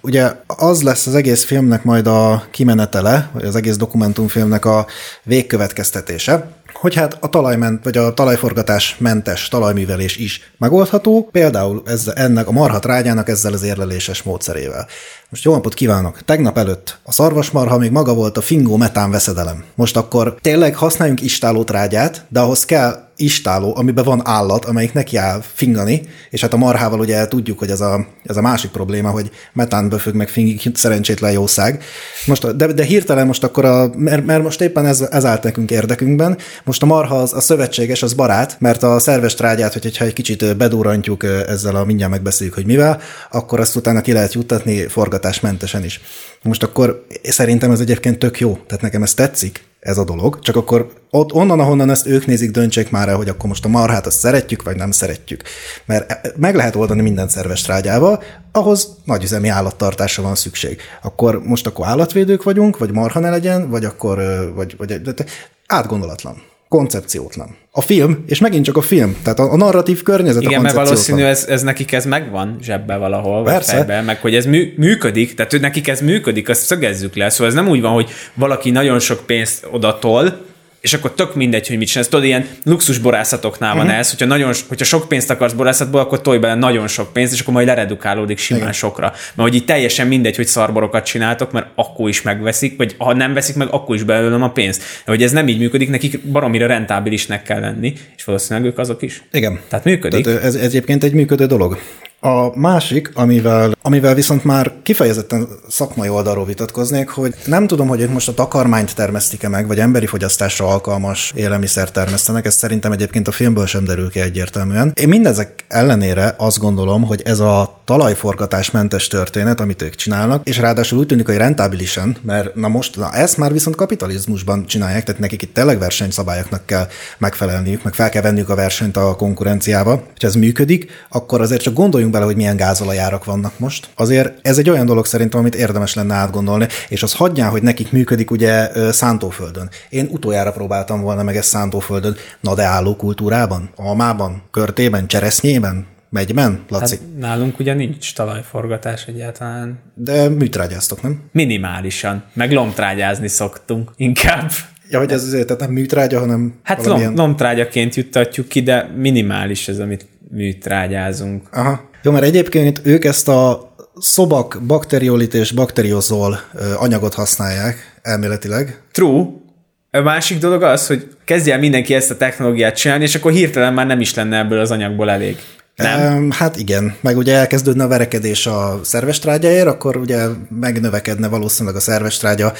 ugye az lesz az egész filmnek majd a kimenetele, vagy az egész dokumentumfilmnek a végkövetkeztetése, hogy hát a talajment, vagy a talajforgatás mentes talajművelés is megoldható, például ezzel, ennek a marha trágyának ezzel az érleléses módszerével. Most jó napot kívánok! Tegnap előtt a szarvasmarha még maga volt a fingó metán veszedelem. Most akkor tényleg használjunk istáló trágyát, de ahhoz kell istáló, amiben van állat, amelyik neki áll fingani, és hát a marhával ugye tudjuk, hogy ez a, ez a másik probléma, hogy metán böfög meg fingik szerencsétlen jószág. Most, de, de hirtelen most akkor, a, mert, mert most éppen ez, ez állt nekünk érdekünkben, most a marha az, a szövetséges, az barát, mert a szerves trágyát, hogy, hogyha egy kicsit bedurrantjuk ezzel a mindjárt megbeszéljük, hogy mivel, akkor azt utána ki lehet juttatni forgatásmentesen is. Most akkor szerintem ez egyébként tök jó, tehát nekem ez tetszik, ez a dolog, csak akkor ott onnan, ahonnan ezt ők nézik, döntsék már el, hogy akkor most a marhát azt szeretjük, vagy nem szeretjük. Mert meg lehet oldani minden szerves trágyával, ahhoz nagyüzemi állattartásra van szükség. Akkor most akkor állatvédők vagyunk, vagy marha ne legyen, vagy akkor, vagy, vagy de- átgondolatlan koncepciótlan. A film, és megint csak a film, tehát a, a narratív környezet Igen, a mert valószínű ez, ez nekik ez megvan zsebbe valahol, vagy Persze. fejben, meg hogy ez mű, működik, tehát hogy nekik ez működik, azt szögezzük le. Szóval ez nem úgy van, hogy valaki nagyon sok pénzt odatol, és akkor tök mindegy, hogy mit csinálsz. Tudod, ilyen luxus borászatoknál van ez, hogyha, nagyon, hogyha sok pénzt akarsz borászatból, akkor tolj bele nagyon sok pénzt, és akkor majd leredukálódik simán Igen. sokra. Mert hogy így teljesen mindegy, hogy szarborokat csináltok, mert akkor is megveszik, vagy ha nem veszik meg, akkor is belőlem a pénzt. De hogy ez nem így működik, nekik baromira rentábilisnek kell lenni, és valószínűleg ők azok is. Igen. Tehát működik. Tehát ez, ez egyébként egy működő dolog. A másik, amivel, amivel viszont már kifejezetten szakmai oldalról vitatkoznék, hogy nem tudom, hogy ők most a takarmányt termesztik-e meg, vagy emberi fogyasztásra alkalmas élelmiszer termesztenek, ez szerintem egyébként a filmből sem derül ki egyértelműen. Én mindezek ellenére azt gondolom, hogy ez a talajforgatásmentes történet, amit ők csinálnak, és ráadásul úgy tűnik, hogy rentábilisen, mert na most, na ezt már viszont kapitalizmusban csinálják, tehát nekik itt tényleg versenyszabályoknak kell megfelelniük, meg fel kell venniük a versenyt a konkurenciába. Ha ez működik, akkor azért csak gondoljunk bele, hogy milyen gázolajárak vannak most. Azért ez egy olyan dolog szerintem, amit érdemes lenne átgondolni, és az hagyján, hogy nekik működik ugye Szántóföldön. Én utoljára próbáltam volna meg ezt Szántóföldön, na de álló kultúrában, almában, körtében, cseresznyében, megyben, Laci. Hát nálunk ugye nincs talajforgatás egyáltalán. De műtrágyáztok, nem? Minimálisan. Meg lomtrágyázni szoktunk inkább. Ja, hogy ez azért tehát nem műtrágya, hanem Hát valamilyen... lom, lomtrágyaként juttatjuk ki, de minimális ez, amit műtrágyázunk. Aha. Jó, mert egyébként ők ezt a szobak bakteriolit és bakteriozol anyagot használják elméletileg. True. A másik dolog az, hogy kezdje el mindenki ezt a technológiát csinálni, és akkor hirtelen már nem is lenne ebből az anyagból elég. Nem? Em, Hát igen, meg ugye elkezdődne a verekedés a szervestrágyáért, akkor ugye megnövekedne valószínűleg a szervestrágya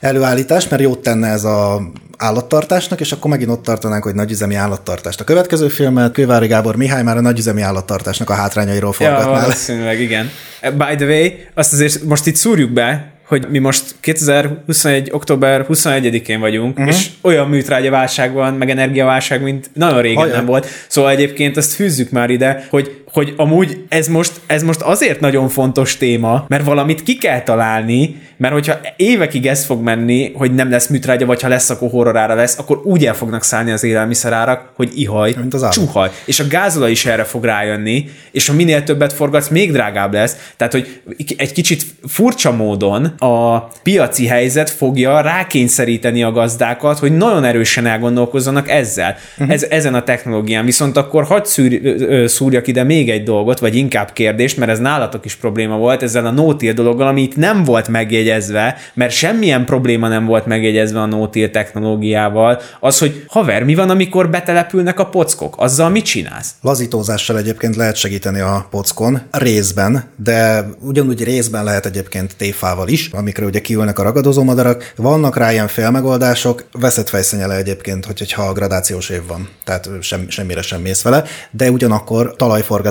előállítás, mert jót tenne ez a állattartásnak, és akkor megint ott tartanánk, hogy nagyüzemi állattartást. A következő filmet Kővári Gábor Mihály már a nagyüzemi állattartásnak a hátrányairól Ja, forgatná. le. valószínűleg igen. By the way, azt azért most itt szúrjuk be, hogy mi most 2021. október 21-én vagyunk, uh-huh. és olyan műtrágya válság van, meg energiaválság, mint nagyon régen Hajaj. nem volt. Szóval egyébként azt fűzzük már ide, hogy hogy amúgy ez most, ez most azért nagyon fontos téma, mert valamit ki kell találni, mert hogyha évekig ez fog menni, hogy nem lesz műtrágya, vagy ha lesz, akkor horrorára lesz, akkor úgy el fognak szállni az élelmiszerárak, hogy ihaj, Mint az állat. csuhaj. És a gázolaj is erre fog rájönni, és ha minél többet forgatsz, még drágább lesz. Tehát, hogy egy kicsit furcsa módon a piaci helyzet fogja rákényszeríteni a gazdákat, hogy nagyon erősen elgondolkozzanak ezzel, uh-huh. ez, ezen a technológián. Viszont akkor hadd szűr, szúrjak ide még egy dolgot, vagy inkább kérdést, mert ez nálatok is probléma volt ezzel a no-till dologgal, ami itt nem volt megjegyezve, mert semmilyen probléma nem volt megjegyezve a no-till technológiával, az, hogy haver, mi van, amikor betelepülnek a pockok? Azzal mit csinálsz? Lazítózással egyébként lehet segíteni a pockon, részben, de ugyanúgy részben lehet egyébként téfával is, amikre ugye kiülnek a ragadozó madarak. Vannak rá ilyen félmegoldások, veszett fejszennyele egyébként, hogy, hogyha gradációs év van, tehát sem, semmire sem mész vele, de ugyanakkor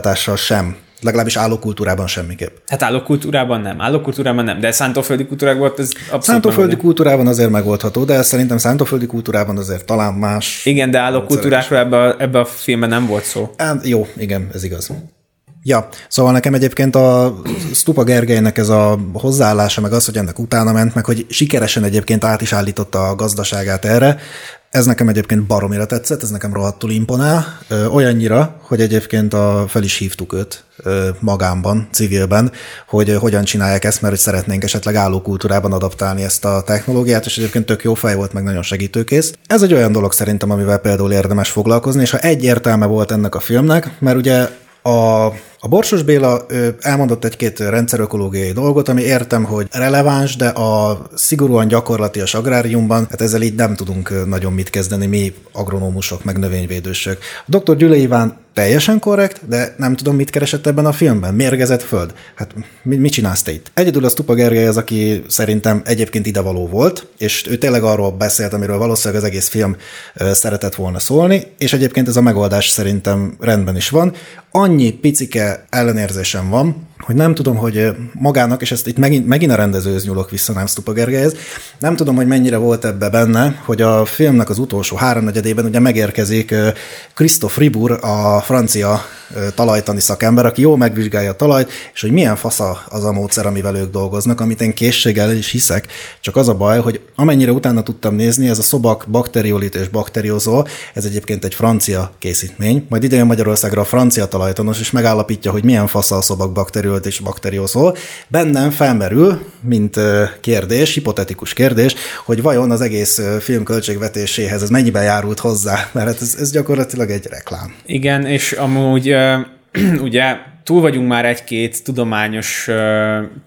talajforgatással sem. Legalábbis állókultúrában semmiképp. Hát állókultúrában nem, állókultúrában nem, de szántóföldi kultúrákban ez abszolút Szántóföldi megoldás. kultúrában azért megoldható, de szerintem szántóföldi kultúrában azért talán más. Igen, de állókultúrákról ebbe a, ebbe a filmben nem volt szó. Hát, jó, igen, ez igaz. Ja, szóval nekem egyébként a Stupa Gergelynek ez a hozzáállása, meg az, hogy ennek utána ment, meg hogy sikeresen egyébként át is állította a gazdaságát erre, ez nekem egyébként baromira tetszett, ez nekem rohadtul imponál, olyannyira, hogy egyébként a, fel is hívtuk őt magámban, civilben, hogy hogyan csinálják ezt, mert hogy szeretnénk esetleg állókultúrában adaptálni ezt a technológiát, és egyébként tök jó fej volt, meg nagyon segítőkész. Ez egy olyan dolog szerintem, amivel például érdemes foglalkozni, és ha egy értelme volt ennek a filmnek, mert ugye a, a Borsos Béla elmondott egy-két rendszerökológiai dolgot, ami értem, hogy releváns, de a szigorúan gyakorlatias agráriumban, hát ezzel így nem tudunk nagyon mit kezdeni mi agronómusok, meg növényvédősök. A dr. Gyüle Iván teljesen korrekt, de nem tudom, mit keresett ebben a filmben. Mérgezett föld. Hát mit, mit csinálsz te itt? Egyedül az Tupa Gergely az, aki szerintem egyébként idevaló volt, és ő tényleg arról beszélt, amiről valószínűleg az egész film szeretett volna szólni, és egyébként ez a megoldás szerintem rendben is van. Annyi picike ellenérzésem van, hogy nem tudom, hogy magának, és ezt itt megint, megint a rendezőhöz nyúlok vissza, nem Stupa Gergelyhez, nem tudom, hogy mennyire volt ebbe benne, hogy a filmnek az utolsó háromnegyedében ugye megérkezik ö, Christoph Ribur, a francia talajtani szakember, aki jól megvizsgálja a talajt, és hogy milyen fasza az a módszer, amivel ők dolgoznak, amit én készséggel is hiszek. Csak az a baj, hogy amennyire utána tudtam nézni, ez a szobak bakteriolit és bakteriozó, ez egyébként egy francia készítmény. Majd idejön Magyarországra a francia talajtanos, és megállapítja, hogy milyen fasza a szobak bakteriolit és bakteriozó. Bennem felmerül, mint kérdés, hipotetikus kérdés, hogy vajon az egész film költségvetéséhez ez mennyiben járult hozzá, mert hát ez, ez gyakorlatilag egy reklám. Igen, és amúgy ugye túl vagyunk már egy-két tudományos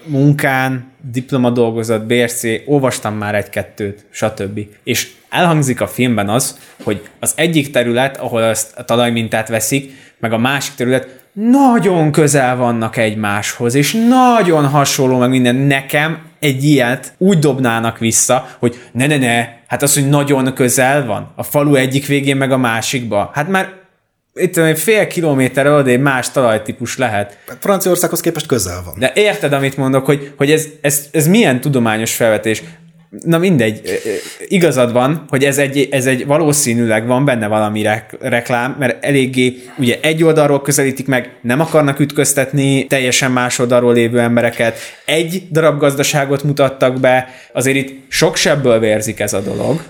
munkán, diplomadolgozat, BRC, olvastam már egy-kettőt, stb. És elhangzik a filmben az, hogy az egyik terület, ahol ezt a talajmintát veszik, meg a másik terület nagyon közel vannak egymáshoz, és nagyon hasonló, meg minden. Nekem egy ilyet úgy dobnának vissza, hogy ne, ne, ne, hát az, hogy nagyon közel van, a falu egyik végén, meg a másikba. Hát már itt egy fél kilométer odébb más talajtípus lehet. Franciaországhoz képest közel van. De érted, amit mondok, hogy, hogy ez, ez, ez milyen tudományos felvetés? Na mindegy, igazad van, hogy ez egy, ez egy valószínűleg van benne valami rek- reklám, mert eléggé ugye egy oldalról közelítik meg, nem akarnak ütköztetni teljesen más oldalról lévő embereket, egy darab gazdaságot mutattak be, azért itt sok sebből vérzik ez a dolog.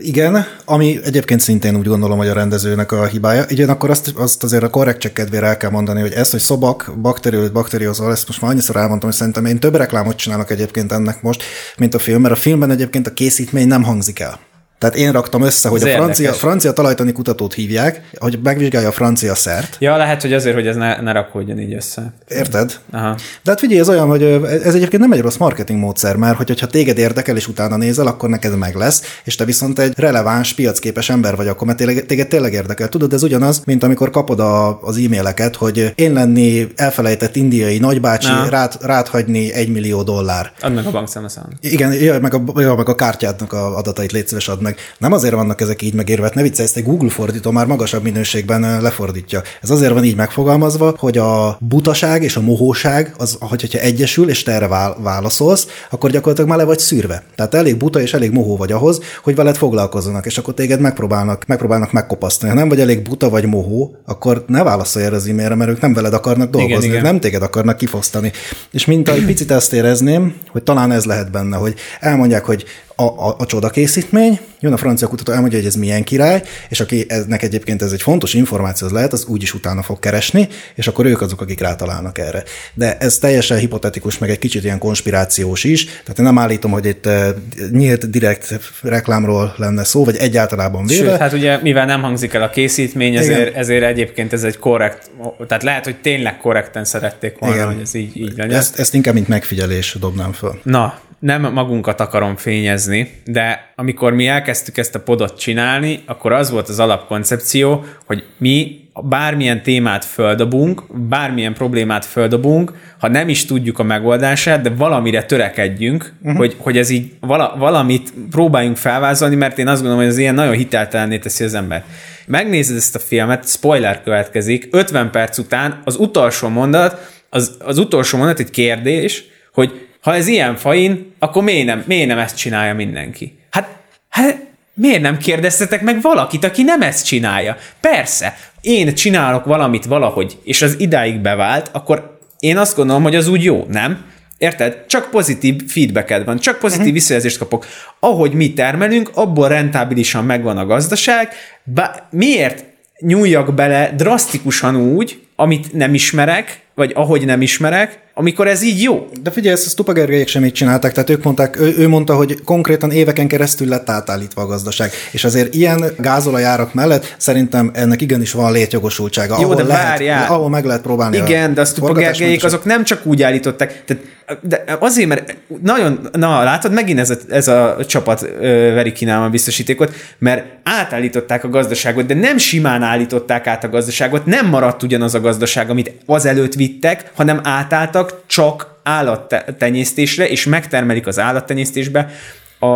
Igen, ami egyébként szintén úgy gondolom, hogy a rendezőnek a hibája. Igen, akkor azt, azt azért a korrekt kedvére el kell mondani, hogy ez, hogy szobak, bakteriót, bakteriózol, ezt most már annyiszor elmondtam, hogy szerintem én több reklámot csinálok egyébként ennek most, mint a film, mert a filmben egyébként a készítmény nem hangzik el. Tehát én raktam össze, hogy Ez a francia, érdekes. francia talajtani kutatót hívják, hogy megvizsgálja a francia szert. Ja, lehet, hogy azért, hogy ez ne, ne rakódjon így össze. Érted? Aha. De hát figyelj, ez olyan, hogy ez egyébként nem egy rossz marketing módszer, mert hogy, hogyha téged érdekel és utána nézel, akkor neked meg lesz, és te viszont egy releváns, piacképes ember vagy, akkor mert tényleg, téged tényleg érdekel. Tudod, ez ugyanaz, mint amikor kapod a, az e-maileket, hogy én lenni elfelejtett indiai nagybácsi, Na. rád, rád hagyni egy millió dollár. Add meg a bankszámlaszámot. Igen, jaj, meg a, jaj, meg a kártyádnak a adatait légy szíves add meg. Nem azért vannak ezek így megérve, hát ne viccelj, ezt egy Google fordító már magasabb minőségben lefordítja. Ez azért van így megfogalmazva, hogy a butaság és a mohóság, az, hogy- hogyha egyesül, és te erre vál- válaszolsz, akkor gyakorlatilag már le vagy szűrve. Tehát elég buta és elég mohó vagy ahhoz, hogy veled foglalkozzanak, és akkor téged megpróbálnak, megpróbálnak megkopasztani. Ha nem vagy elég buta vagy mohó, akkor ne válaszolj erre az e-mailre, mert ők nem veled akarnak dolgozni, igen. ők nem téged akarnak kifosztani. És mint egy picit ezt érezném, hogy talán ez lehet benne, hogy elmondják, hogy a, a, a csoda készítmény, jön a francia kutató, elmondja, hogy ez milyen király, és aki eznek egyébként ez egy fontos információ az lehet, az úgyis utána fog keresni, és akkor ők azok, akik rátalálnak erre. De ez teljesen hipotetikus, meg egy kicsit ilyen konspirációs is, tehát én nem állítom, hogy itt eh, nyílt direkt reklámról lenne szó, vagy egyáltalában véve. Sőt, hát ugye mivel nem hangzik el a készítmény, ezért, ezért egyébként ez egy korrekt, tehát lehet, hogy tényleg korrekten szerették volna, Igen. hogy ez így, így legyen. ezt, ezt inkább mint megfigyelés dobnám föl. Na, nem magunkat akarom fényezni, de amikor mi elkezdtük ezt a podot csinálni, akkor az volt az alapkoncepció, hogy mi bármilyen témát földobunk, bármilyen problémát földobunk, ha nem is tudjuk a megoldását, de valamire törekedjünk, uh-huh. hogy, hogy ez így vala, valamit próbáljunk felvázolni, mert én azt gondolom, hogy ez ilyen nagyon hiteltelenné teszi az ember. Megnézed ezt a filmet, spoiler következik, 50 perc után az utolsó mondat, az, az utolsó mondat egy kérdés, hogy ha ez ilyen fain, akkor miért nem, miért nem ezt csinálja mindenki? Hát, hát miért nem kérdeztetek meg valakit, aki nem ezt csinálja? Persze, én csinálok valamit valahogy, és az idáig bevált, akkor én azt gondolom, hogy az úgy jó, nem? Érted? Csak pozitív feedbacked van, csak pozitív visszajelzést kapok. Ahogy mi termelünk, abból rentábilisan megvan a gazdaság, bá- miért nyúljak bele drasztikusan úgy, amit nem ismerek, vagy ahogy nem ismerek, amikor ez így jó. De figyelj, ezt a Stupa Gergelyek sem így csinálták, tehát ők mondták, ő, ő mondta, hogy konkrétan éveken keresztül lett átállítva a gazdaság. És azért ilyen gázolajárak mellett szerintem ennek igenis van létjogosultsága. Jó, ahol de lehet, várjál. Ahol meg lehet próbálni. Igen, de a Stupa forgatásmentesen. azok nem csak úgy állították, tehát, de azért, mert nagyon, na látod, megint ez a, ez a csapat ö, veri kínálma a biztosítékot, mert átállították a gazdaságot, de nem simán állították át a gazdaságot, nem maradt ugyanaz a gazdaság, amit azelőtt vittek, hanem átálltak csak állattenyésztésre, és megtermelik az állattenyésztésbe a,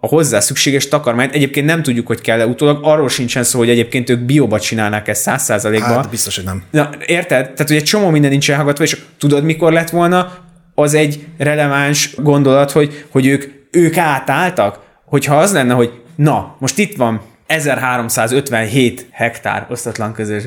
a hozzá szükséges takarmányt. Egyébként nem tudjuk, hogy kell-e utólag, arról sincsen szó, hogy egyébként ők bióba csinálnák ezt száz százalékban. Hát biztos, hogy nem. Na, érted? Tehát, hogy egy csomó minden nincs elhallgatva, és tudod, mikor lett volna az egy releváns gondolat, hogy, hogy ők, ők átálltak? Hogyha az lenne, hogy na, most itt van 1357 hektár osztatlan közös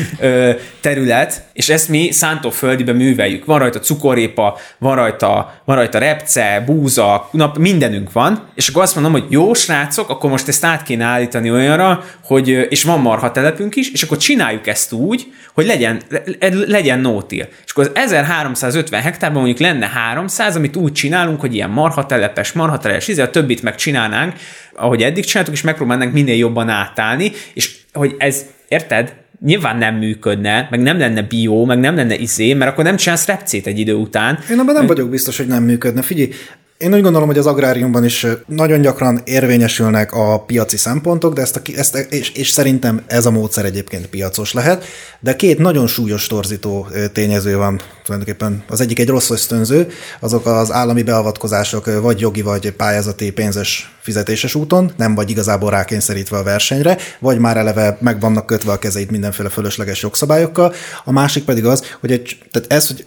terület, és ezt mi szántóföldibe műveljük. Van rajta cukorépa, van rajta, van rajta repce, búza, nap, mindenünk van, és akkor azt mondom, hogy jó srácok, akkor most ezt át kéne állítani olyanra, hogy, és van marha telepünk is, és akkor csináljuk ezt úgy, hogy legyen, le- legyen no-till. És akkor az 1350 hektárban mondjuk lenne 300, amit úgy csinálunk, hogy ilyen marha telepes, marha telepes, izé, a többit megcsinálnánk, ahogy eddig csináltuk, és megpróbálnánk minél jobban átállni, és hogy ez, érted, nyilván nem működne, meg nem lenne bió, meg nem lenne izé, mert akkor nem csinálsz repcét egy idő után. Én abban nem vagyok biztos, hogy nem működne. Figyelj, Én úgy gondolom, hogy az agráriumban is nagyon gyakran érvényesülnek a piaci szempontok, de ezt, a, ezt és, és szerintem ez a módszer egyébként piacos lehet, de két nagyon súlyos torzító tényező van tulajdonképpen. Az egyik egy rossz ösztönző, azok az állami beavatkozások vagy jogi, vagy pályázati pénzes fizetéses úton, nem vagy igazából rákényszerítve a versenyre, vagy már eleve meg vannak kötve a kezeit mindenféle fölösleges jogszabályokkal. A másik pedig az, hogy egy, tehát ez, hogy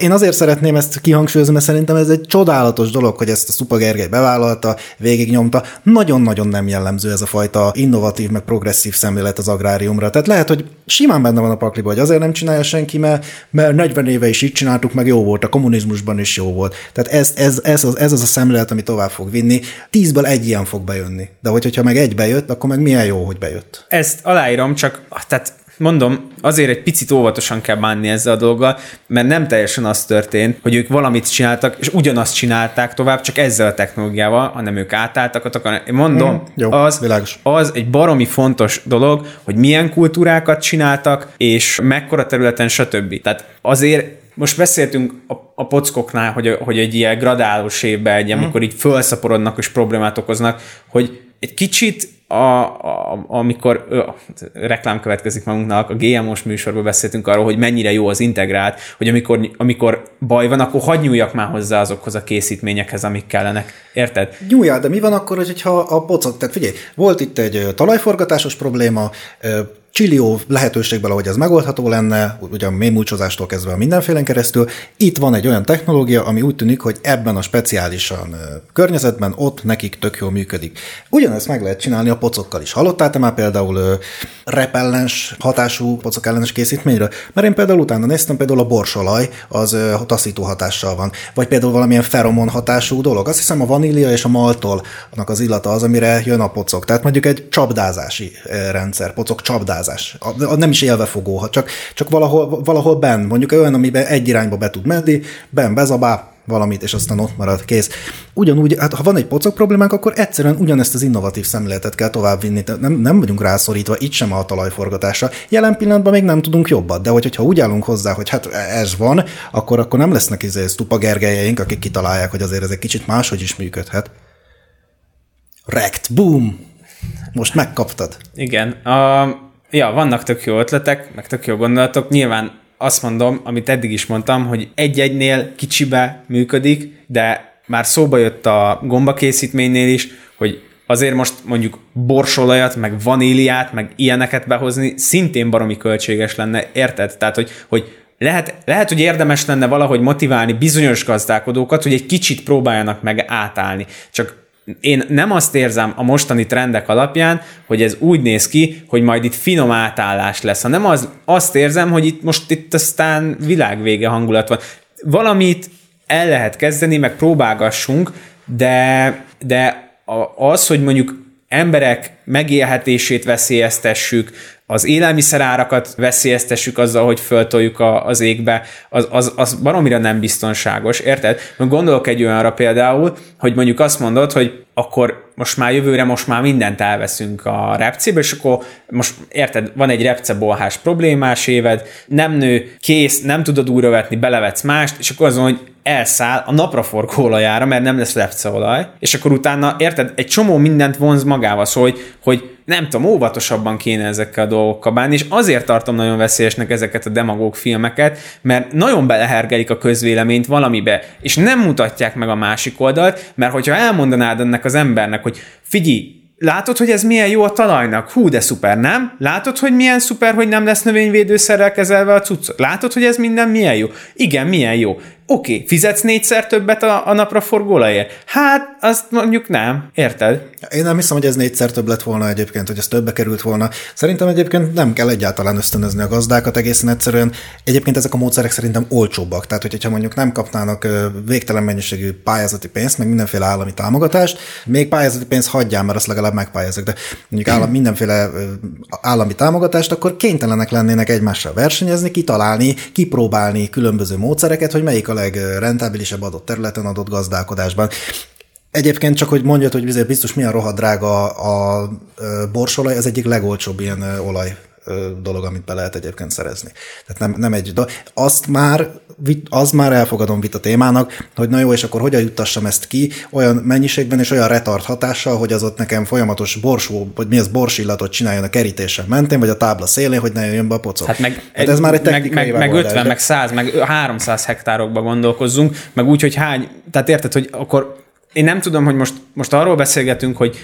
én azért szeretném ezt kihangsúlyozni, mert szerintem ez egy csodálatos dolog, hogy ezt a Szupa Gergely bevállalta, végignyomta. Nagyon-nagyon nem jellemző ez a fajta innovatív, meg progresszív szemlélet az agráriumra. Tehát lehet, hogy simán benne van a pakliba, hogy azért nem csinálja senki, mert, mert 40 éve is így csináltuk, meg jó volt, a kommunizmusban is jó volt. Tehát ez, ez, ez, az, ez az a szemlélet, ami tovább fog vinni. Tízből egy ilyen fog bejönni. De hogy, hogyha meg egy bejött, akkor meg milyen jó, hogy bejött. Ezt aláírom, csak tehát mondom, azért egy picit óvatosan kell bánni ezzel a dolggal, mert nem teljesen az történt, hogy ők valamit csináltak, és ugyanazt csinálták tovább, csak ezzel a technológiával, hanem ők átálltak. Én mondom, mm, jó, az, világos. az egy baromi fontos dolog, hogy milyen kultúrákat csináltak, és mekkora területen, stb. Tehát azért most beszéltünk a, a pockoknál, hogy, hogy egy ilyen gradálós évben, egy, amikor így felszaporodnak és problémát okoznak, hogy egy kicsit a, a, amikor ö, reklám következik magunknak, a GMO-s műsorban beszéltünk arról, hogy mennyire jó az integrált, hogy amikor, amikor baj van, akkor hagyj nyúljak már hozzá azokhoz a készítményekhez, amik kellenek. Érted? Nyúljál, de mi van akkor, hogyha a pocok, tehát figyelj, volt itt egy talajforgatásos probléma, csillió lehetőségből, ahogy ez megoldható lenne, ugye a mémúcsozástól kezdve a mindenfélen keresztül. Itt van egy olyan technológia, ami úgy tűnik, hogy ebben a speciálisan környezetben ott nekik tök jól működik. Ugyanezt meg lehet csinálni a pocokkal is. Hallottál te már például repellens hatású pocok ellenes készítményről? Mert én például utána néztem, például a borsolaj az taszító hatással van. Vagy például valamilyen feromon hatású dolog. Azt hiszem a vanília és a maltol az illata az, amire jön a pocok. Tehát mondjuk egy csapdázási rendszer, pocok csapdázás. A, a nem is élvefogó, csak, csak valahol, valahol benn, mondjuk olyan, amiben egy irányba be tud menni, benn bezabál, valamit, és aztán ott marad, kész. Ugyanúgy, hát ha van egy pocok problémánk, akkor egyszerűen ugyanezt az innovatív szemléletet kell továbbvinni. Nem, nem vagyunk rászorítva, itt sem a talajforgatásra. Jelen pillanatban még nem tudunk jobbat, de hogyha úgy állunk hozzá, hogy hát ez van, akkor, akkor nem lesznek izé stupa gergelyeink, akik kitalálják, hogy azért ez egy kicsit máshogy is működhet. Rekt, boom! Most megkaptad. Igen. A, Ja, vannak tök jó ötletek, meg tök jó gondolatok. Nyilván azt mondom, amit eddig is mondtam, hogy egy-egynél kicsibe működik, de már szóba jött a gombakészítménynél is, hogy azért most mondjuk borsolajat, meg vaníliát, meg ilyeneket behozni szintén baromi költséges lenne, érted? Tehát, hogy, hogy lehet, lehet, hogy érdemes lenne valahogy motiválni bizonyos gazdálkodókat, hogy egy kicsit próbáljanak meg átállni. Csak én nem azt érzem a mostani trendek alapján, hogy ez úgy néz ki, hogy majd itt finom átállás lesz, hanem az, azt érzem, hogy itt most itt aztán világvége hangulat van. Valamit el lehet kezdeni, meg próbálgassunk, de, de az, hogy mondjuk emberek megélhetését veszélyeztessük, az élelmiszerárakat veszélyeztessük azzal, hogy föltoljuk a, az égbe, az, az, az baromira nem biztonságos, érted? Gondolok egy olyanra például, hogy mondjuk azt mondod, hogy akkor most már jövőre most már mindent elveszünk a repcébe, és akkor most érted, van egy repcebolhás problémás éved, nem nő, kész, nem tudod újra vetni, belevetsz mást, és akkor azon, hogy elszáll a napraforgó olajára, mert nem lesz repceolaj, és akkor utána, érted, egy csomó mindent vonz magával, szóval, hogy, hogy nem tudom, óvatosabban kéne ezekkel a dolgokkal bánni, és azért tartom nagyon veszélyesnek ezeket a demagóg filmeket, mert nagyon belehergelik a közvéleményt valamibe, és nem mutatják meg a másik oldalt, mert hogyha elmondanád ennek az embernek, hogy figyelj, Látod, hogy ez milyen jó a talajnak? Hú, de szuper, nem? Látod, hogy milyen szuper, hogy nem lesz növényvédőszerrel kezelve a cuccot? Látod, hogy ez minden milyen jó? Igen, milyen jó. Oké, okay, fizetsz négyszer többet a, a napra forgólaért? Hát, azt mondjuk nem. Érted? Én nem hiszem, hogy ez négyszer több lett volna egyébként, hogy ez többe került volna. Szerintem egyébként nem kell egyáltalán ösztönözni a gazdákat egészen egyszerűen. Egyébként ezek a módszerek szerintem olcsóbbak. Tehát, hogyha mondjuk nem kapnának végtelen mennyiségű pályázati pénzt, meg mindenféle állami támogatást, még pályázati pénzt hagyjál, mert azt legalább megpályázok, de mondjuk állam, mindenféle állami támogatást, akkor kénytelenek lennének egymással versenyezni, kitalálni, kipróbálni különböző módszereket, hogy melyik a legrentábilisebb adott területen, adott gazdálkodásban. Egyébként csak, hogy mondjad, hogy biztos milyen rohadt drága a, borsolaj, az egyik legolcsóbb ilyen olaj dolog, amit be lehet egyébként szerezni. Tehát nem, nem egy do- Azt már, az már elfogadom vita témának, hogy na jó, és akkor hogyan juttassam ezt ki olyan mennyiségben és olyan retard hatással, hogy az ott nekem folyamatos borsó, vagy mi az borsillatot csináljon a kerítésen mentén, vagy a tábla szélén, hogy ne jöjjön be a pocok. Hát meg, hát ez már egy meg, meg, meg megoldás, 50, de- meg 100, meg 300 hektárokba gondolkozzunk, meg úgy, hogy hány, tehát érted, hogy akkor én nem tudom, hogy most, most arról beszélgetünk, hogy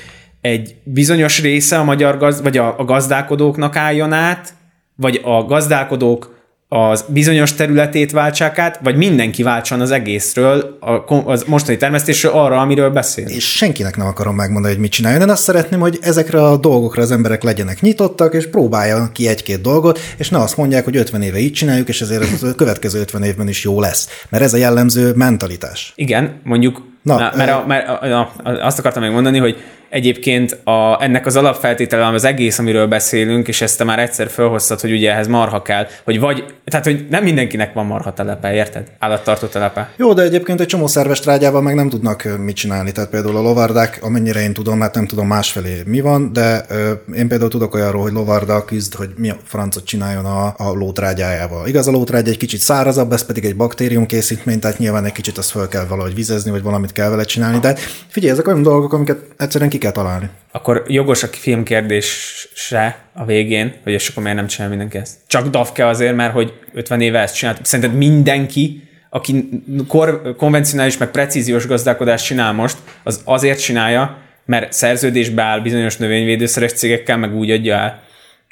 egy bizonyos része a magyar gaz, vagy a, a gazdálkodóknak álljon át, vagy a gazdálkodók az bizonyos területét váltsák át, vagy mindenki váltson az egészről, a, az mostani termesztésről arra, amiről beszél. és senkinek nem akarom megmondani, hogy mit csináljon. Én azt szeretném, hogy ezekre a dolgokra az emberek legyenek nyitottak, és próbáljanak ki egy-két dolgot, és ne azt mondják, hogy 50 éve így csináljuk, és ezért ez a következő 50 évben is jó lesz. Mert ez a jellemző mentalitás. Igen, mondjuk, Na, Na, mert, a, mert a, a, azt akartam még mondani, hogy egyébként a, ennek az alapfeltétele az egész, amiről beszélünk, és ezt te már egyszer felhoztad, hogy ugye ehhez marha kell, hogy vagy, tehát hogy nem mindenkinek van marha telepe, érted? Állattartó telepe. Jó, de egyébként egy csomó szerves trágyával meg nem tudnak mit csinálni. Tehát például a lovardák, amennyire én tudom, hát nem tudom másfelé mi van, de ö, én például tudok olyanról, hogy lovarda küzd, hogy mi a francot csináljon a, a lótrágyájával. Igaz, a lótrágya egy kicsit szárazabb, ez pedig egy baktérium készítmény, tehát nyilván egy kicsit azt föl kell valahogy vizezni, vagy valamit kell vele csinálni. De figyelj, ezek olyan dolgok, amiket egyszerűen ki kell találni. Akkor jogos a filmkérdése a végén, hogy és akkor miért nem csinál mindenki ezt. Csak Dafke azért, mert hogy 50 éve ezt csinált. Szerinted mindenki, aki kor, konvencionális, meg precíziós gazdálkodást csinál most, az azért csinálja, mert szerződésbe áll bizonyos növényvédőszeres cégekkel, meg úgy adja el.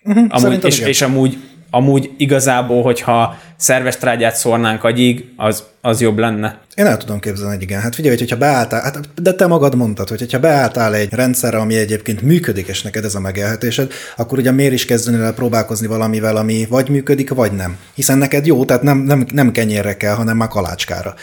Uh-huh, amúgy, és, igen. és amúgy, amúgy igazából, hogyha szerves trágyát szórnánk agyig, az, az jobb lenne. Én el tudom képzelni, hogy igen. Hát figyelj, hogyha beálltál, hát, de te magad mondtad, hogy hogyha beálltál egy rendszerre, ami egyébként működik, és neked ez a megélhetésed, akkor ugye miért is kezdeni el próbálkozni valamivel, ami vagy működik, vagy nem. Hiszen neked jó, tehát nem, nem, nem kenyérre kell, hanem már kalácskára.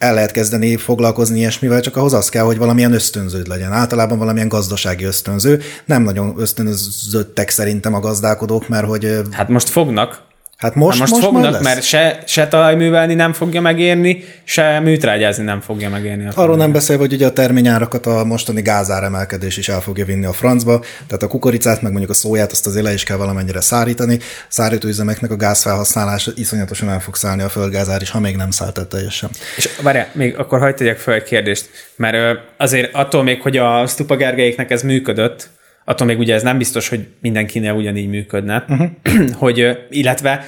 El lehet kezdeni foglalkozni ilyesmivel, csak ahhoz az kell, hogy valamilyen ösztönződ legyen. Általában valamilyen gazdasági ösztönző. Nem nagyon ösztönözöttek szerintem a gazdálkodók, mert hogy Hát most fognak, hát most, most, most, most fognak, mert se, se talajművelni nem fogja megérni, se műtrágyázni nem fogja megérni. a Arról nem beszélve, hogy ugye a terményárakat a mostani gázár emelkedés is el fogja vinni a francba, tehát a kukoricát, meg mondjuk a szóját, azt azért le is kell valamennyire szárítani. Szárítóüzemeknek a gázfelhasználása iszonyatosan el fog szállni a földgázár is, ha még nem szállt el teljesen. És várjál, még akkor hagyd tegyek fel egy kérdést, mert azért attól még, hogy a Stupa Gergelyéknek ez működött, attól még ugye ez nem biztos, hogy mindenkinél ugyanígy működne, uh-huh. hogy, illetve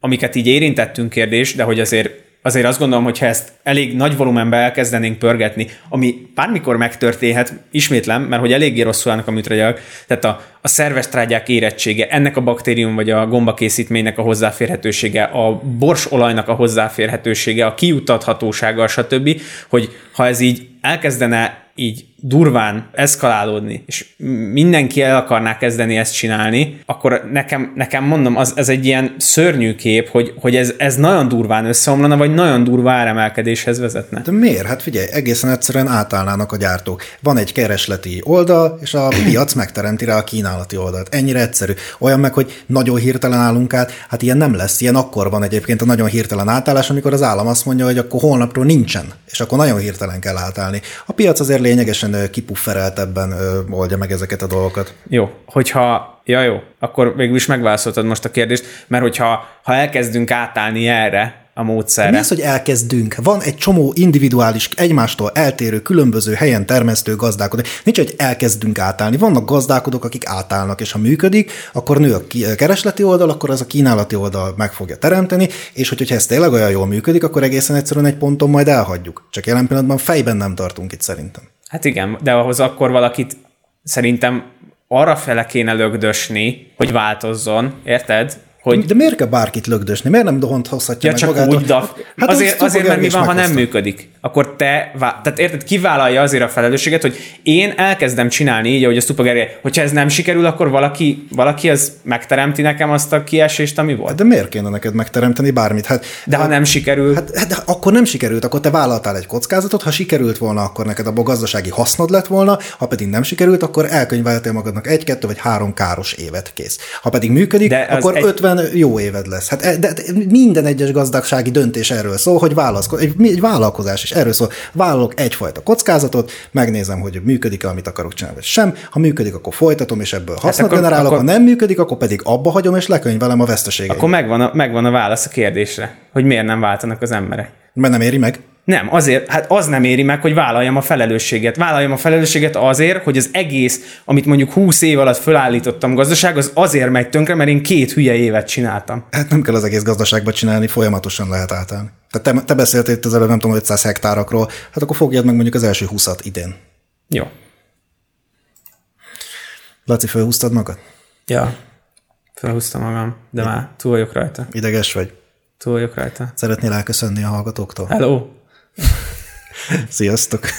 amiket így érintettünk kérdés, de hogy azért azért azt gondolom, hogy ha ezt elég nagy volumenben elkezdenénk pörgetni, ami bármikor megtörténhet, ismétlem, mert hogy eléggé rosszul állnak a műtrágyak, tehát a, a szerves trágyák érettsége, ennek a baktérium vagy a gombakészítménynek a hozzáférhetősége, a borsolajnak a hozzáférhetősége, a kiutathatósága, stb., hogy ha ez így elkezdene így durván eszkalálódni, és mindenki el akarná kezdeni ezt csinálni, akkor nekem, nekem mondom, az, ez egy ilyen szörnyű kép, hogy, hogy ez, ez nagyon durván összeomlana, vagy nagyon durva áremelkedéshez vezetne. De miért? Hát figyelj, egészen egyszerűen átállnának a gyártók. Van egy keresleti oldal, és a piac megteremti rá a kínálati oldalt. Ennyire egyszerű. Olyan meg, hogy nagyon hirtelen állunk át, hát ilyen nem lesz. Ilyen akkor van egyébként a nagyon hirtelen átállás, amikor az állam azt mondja, hogy akkor holnapról nincsen, és akkor nagyon hirtelen kell átállni. A piac azért lényegesen kipuffereltebben oldja meg ezeket a dolgokat. Jó, hogyha, ja jó, akkor végül is megválaszoltad most a kérdést, mert hogyha ha elkezdünk átállni erre a módszerre, Mi az, hogy elkezdünk? Van egy csomó individuális, egymástól eltérő, különböző helyen termesztő gazdálkodó. Nincs, hogy elkezdünk átállni. Vannak gazdálkodók, akik átállnak, és ha működik, akkor nő a keresleti oldal, akkor az a kínálati oldal meg fogja teremteni, és hogyha ez tényleg olyan jól működik, akkor egészen egyszerűen egy ponton majd elhagyjuk. Csak jelen pillanatban fejben nem tartunk itt szerintem. Hát igen, de ahhoz akkor valakit szerintem arra fele kéne lögdösni, hogy változzon, érted? Hogy De miért kell bárkit lögdösni? Miért nem dohont hozhatja Ja, meg csak magától? úgy, Daf. Hát azért, az azért mert mi van, ha nem működik? Akkor te, vá- tehát érted, kivállalja azért a felelősséget, hogy én elkezdem csinálni így, ahogy a Stupa Gergely, hogyha ez nem sikerül, akkor valaki, valaki az megteremti nekem azt a kiesést, ami volt. De miért kéne neked megteremteni bármit? Hát, De ha nem sikerül, Hát, hát de akkor nem sikerült, akkor te vállaltál egy kockázatot, ha sikerült volna, akkor neked abból gazdasági hasznod lett volna, ha pedig nem sikerült, akkor elkönyveltél magadnak egy, kettő vagy három káros évet kész. Ha pedig működik, De akkor egy- 50 évben jó éved lesz. Hát e- de, de minden egyes gazdagsági döntés erről szól, hogy válaszko- egy, egy vállalkozás is erről szól. Vállalok egyfajta kockázatot, megnézem, hogy működik-e, amit akarok csinálni, vagy sem. Ha működik, akkor folytatom, és ebből hasznot akkor- generálok. akkor- Ha nem működik, akkor pedig abba hagyom, és lekönyvelem a veszteségeit. Akkor megvan a, megvan a válasz a kérdésre, hogy miért nem váltanak az emberek. Mert nem éri meg. Nem, azért, hát az nem éri meg, hogy vállaljam a felelősséget. Vállaljam a felelősséget azért, hogy az egész, amit mondjuk 20 év alatt fölállítottam gazdaság, az azért megy tönkre, mert én két hülye évet csináltam. Hát nem kell az egész gazdaságban csinálni, folyamatosan lehet átállni. Tehát te, te beszéltél itt az előbb, nem tudom, 500 hektárakról, hát akkor fogjad meg mondjuk az első 20 idén. Jó. Laci, felhúztad magad? Ja. Felhúztam magam, de már túl vagyok rajta. Ideges vagy? Túl vagyok rajta. Szeretnél elköszönni a hallgatóktól? Hello! Sziasztok!